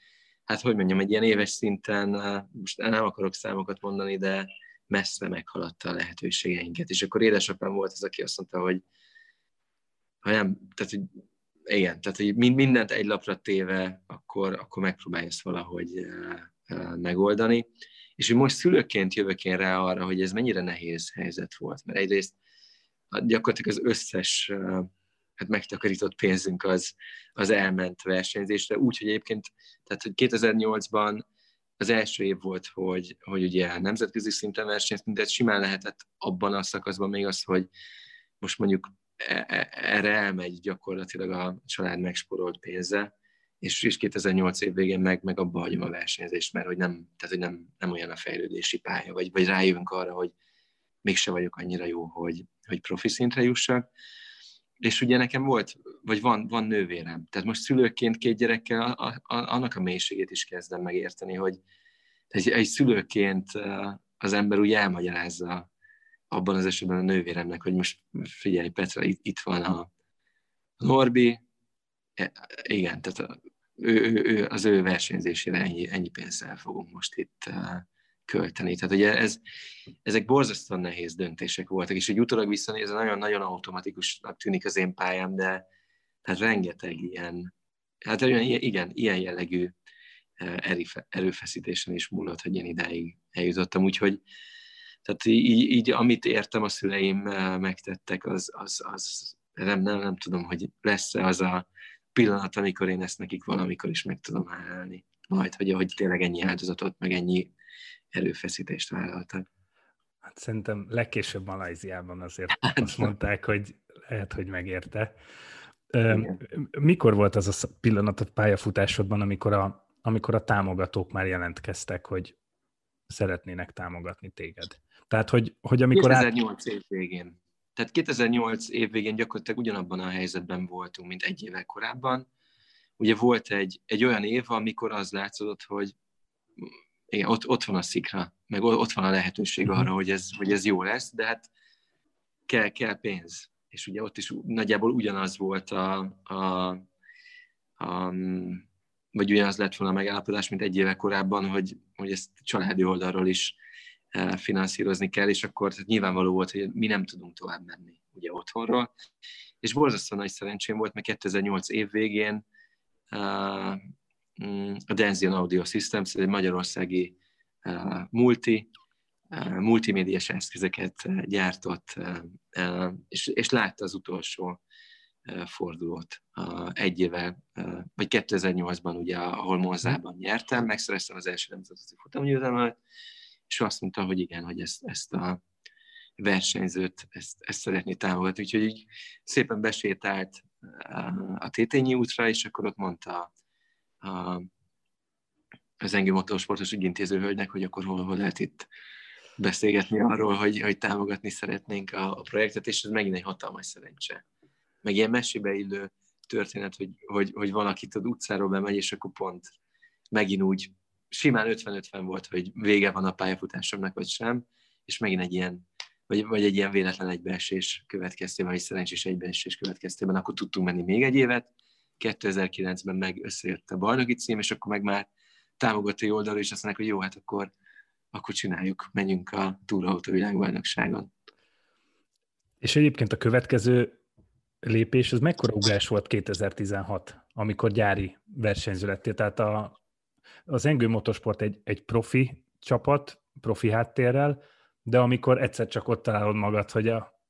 B: hát hogy mondjam, egy ilyen éves szinten, most nem akarok számokat mondani, de messze meghaladta a lehetőségeinket. És akkor édesapám volt az, aki azt mondta, hogy ha nem, tehát hogy igen, tehát hogy mindent egy lapra téve, akkor, akkor megpróbálja ezt valahogy megoldani. És hogy most szülőként jövök én rá arra, hogy ez mennyire nehéz helyzet volt, mert egyrészt gyakorlatilag az összes hát megtakarított pénzünk az, az elment versenyzésre, úgyhogy egyébként, tehát hogy 2008-ban az első év volt, hogy, hogy ugye nemzetközi szinten versenyztünk, de simán lehetett abban a szakaszban még az, hogy most mondjuk erre elmegy gyakorlatilag a család megsporolt pénze, és, és 2008 év végén meg, meg abba hagyom a versenyzést, mert hogy nem, tehát, hogy nem, nem olyan a fejlődési pálya, vagy, vagy rájövünk arra, hogy mégse vagyok annyira jó, hogy, hogy profi szintre jussak. És ugye nekem volt, vagy van, van nővérem. Tehát most szülőként két gyerekkel a, a, annak a mélységét is kezdem megérteni, hogy egy, egy szülőként az ember úgy elmagyarázza abban az esetben a nővéremnek, hogy most figyelj Petra, itt, itt van a Norbi, e, igen, tehát a, ő, ő, ő, az ő versenyzésére ennyi, ennyi pénzzel fogunk most itt költeni. Tehát ugye ez, ezek borzasztóan nehéz döntések voltak, és egy utólag visszanézve nagyon-nagyon automatikusnak tűnik az én pályám, de hát rengeteg ilyen, hát olyan, igen, ilyen jellegű e, erőfeszítésen is múlott, hogy én idáig eljutottam, úgyhogy tehát így, így amit értem a szüleim megtettek, az, az, az nem, nem, nem tudom, hogy lesz-e az a pillanat, amikor én ezt nekik valamikor is meg tudom állni. Majd, hogy, hogy tényleg ennyi áldozatot, meg ennyi erőfeszítést vállaltak.
A: Hát szerintem legkésőbb Malajziában azért hát, azt mondták, hogy lehet, hogy megérte. Igen. Mikor volt az a pillanat a pályafutásodban, amikor a, amikor a támogatók már jelentkeztek, hogy szeretnének támogatni téged? Tehát, hogy, hogy amikor...
B: 2008 át... év végén. Tehát 2008 év végén gyakorlatilag ugyanabban a helyzetben voltunk, mint egy évvel korábban. Ugye volt egy, egy olyan év, amikor az látszott, hogy igen, ott, ott van a szikra, meg ott van a lehetőség uh-huh. arra, hogy ez, hogy ez jó lesz, de hát kell, kell pénz. És ugye ott is nagyjából ugyanaz volt a, a, a vagy ugyanaz lett volna a megállapodás, mint egy éve korábban, hogy, hogy ezt családi oldalról is finanszírozni kell, és akkor tehát nyilvánvaló volt, hogy mi nem tudunk tovább menni ugye otthonról. És borzasztóan nagy szerencsém volt, mert 2008 év végén uh, Mm, a Denzion Audio Systems, egy magyarországi uh, multi, multimédiás eszközeket gyártott, és, és látta az utolsó fordulót egy éve, vagy 2008-ban ugye, ahol Monzában nyertem, megszereztem az első nemzetközi futamgyőzelmet, és azt mondta, hogy igen, hogy ezt, ezt a versenyzőt, ezt, ezt szeretné támogatni. Úgyhogy így szépen besétált a Tétényi útra, és akkor ott mondta a, az engem motorsportos ügyintéző hölgynek, hogy akkor hol, hol lehet itt beszélgetni arról, hogy, hogy támogatni szeretnénk a, a projektet, és ez megint egy hatalmas szerencse. Meg ilyen mesébe illő történet, hogy, hogy, hogy valaki tud utcáról bemegy, és akkor pont megint úgy simán 50-50 volt, hogy vége van a pályafutásomnak, vagy sem, és megint egy ilyen, vagy, vagy egy ilyen véletlen egybeesés következtében, vagy szerencsés egybeesés következtében, akkor tudtunk menni még egy évet, 2009-ben meg összejött a bajnoki cím, és akkor meg már támogatói oldalról is azt mondják, hogy jó, hát akkor, akkor csináljuk, menjünk a túrautó világbajnokságon.
A: És egyébként a következő lépés, az mekkora ugrás volt 2016, amikor gyári versenyző lettél? Tehát a, az Engő Motorsport egy, egy profi csapat, profi háttérrel, de amikor egyszer csak ott találod magad, hogy a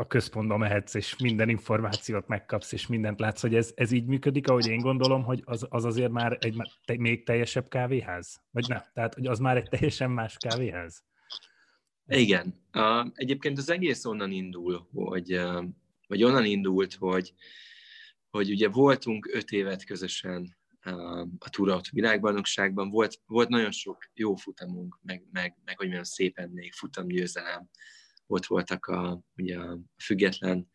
A: a központba mehetsz, és minden információt megkapsz, és mindent látsz, hogy ez, ez így működik, ahogy én gondolom, hogy az, az azért már egy te, még teljesebb kávéház? Vagy nem? Tehát, hogy az már egy teljesen más kávéház?
B: Igen. Uh, egyébként az egész onnan indul, hogy, uh, vagy onnan indult, hogy, hogy ugye voltunk öt évet közösen a Túraut világbajnokságban, volt, volt nagyon sok jó futamunk, meg, meg, meg hogy milyen szépen még futamgyőzelem, ott voltak a, ugye a független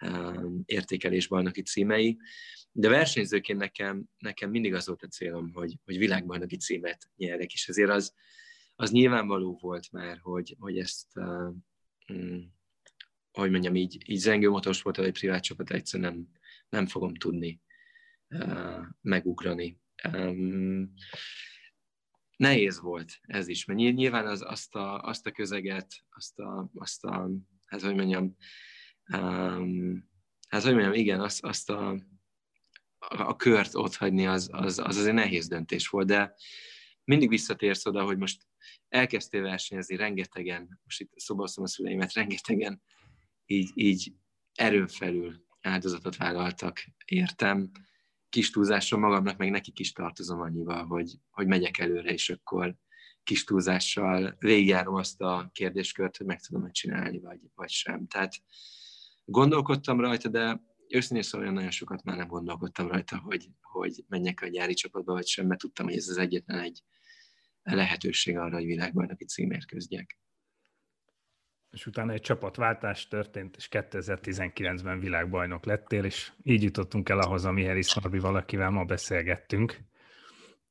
B: um, értékelés bajnoki címei, de versenyzőként nekem, nekem mindig az volt a célom, hogy, hogy világbajnoki címet nyerek, és azért az, az nyilvánvaló volt már, hogy, hogy ezt uh, hogy mondjam, így, így zengő motorsporttal egy privát csapat egyszer nem, nem fogom tudni megugrani. Nehéz volt ez is, mert nyilván az, azt, a, azt a közeget, azt a, azt a hát hogy mondjam, hát hogy mondjam, igen, azt, azt a, a kört ott hagyni, az, az, az azért nehéz döntés volt, de mindig visszatérsz oda, hogy most elkezdtél versenyezni rengetegen, most itt szobaszom a szüleimet, rengetegen így, így erőn felül áldozatot vállaltak, értem, kis túlzással magamnak, meg nekik is tartozom annyival, hogy, hogy megyek előre, és akkor kis túlzással végigjárom azt a kérdéskört, hogy meg tudom csinálni, vagy, vagy sem. Tehát gondolkodtam rajta, de őszintén szóval nagyon sokat már nem gondolkodtam rajta, hogy, hogy menjek a gyári csapatba, vagy sem, mert tudtam, hogy ez az egyetlen egy lehetőség arra, hogy világbajnoki címért küzdjek.
A: És utána egy csapatváltás történt, és 2019-ben világbajnok lettél, és így jutottunk el ahhoz, amihez Szarbi valakivel ma beszélgettünk.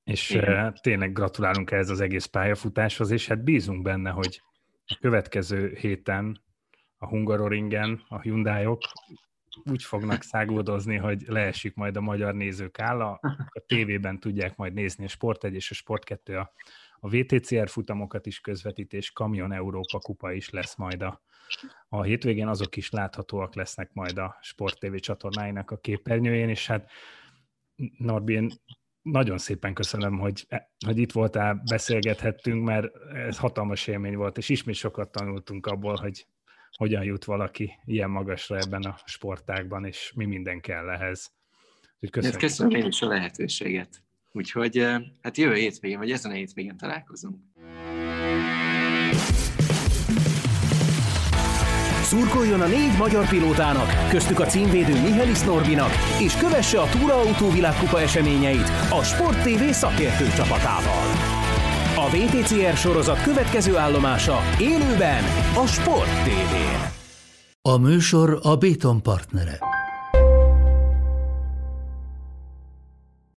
A: És Igen. tényleg gratulálunk ehhez az egész pályafutáshoz, és hát bízunk benne, hogy a következő héten a Hungaroringen a Hyundai-ok úgy fognak száguldozni, hogy leesik majd a magyar nézők álla, a tévében tudják majd nézni a Sport 1 és a Sport 2 a, a VTCR futamokat is közvetít, és Kamion Európa kupa is lesz majd a, a hétvégén, azok is láthatóak lesznek majd a Sport TV csatornáinak a képernyőjén, és hát Norbi, én nagyon szépen köszönöm, hogy, hogy itt voltál, beszélgethettünk, mert ez hatalmas élmény volt, és ismét sokat tanultunk abból, hogy hogyan jut valaki ilyen magasra ebben a sportágban, és mi minden kell ehhez.
B: Köszönöm. köszönöm én is a lehetőséget. Úgyhogy hát jövő hétvégén, vagy ezen a hétvégén találkozunk.
C: Szurkoljon a négy magyar pilótának, köztük a címvédő Mihelis Norbinak, és kövesse a Túraautó világkupa eseményeit a Sport TV szakértő csapatával. A VTCR sorozat következő állomása élőben a Sport TV-n.
D: A műsor a Béton partnere.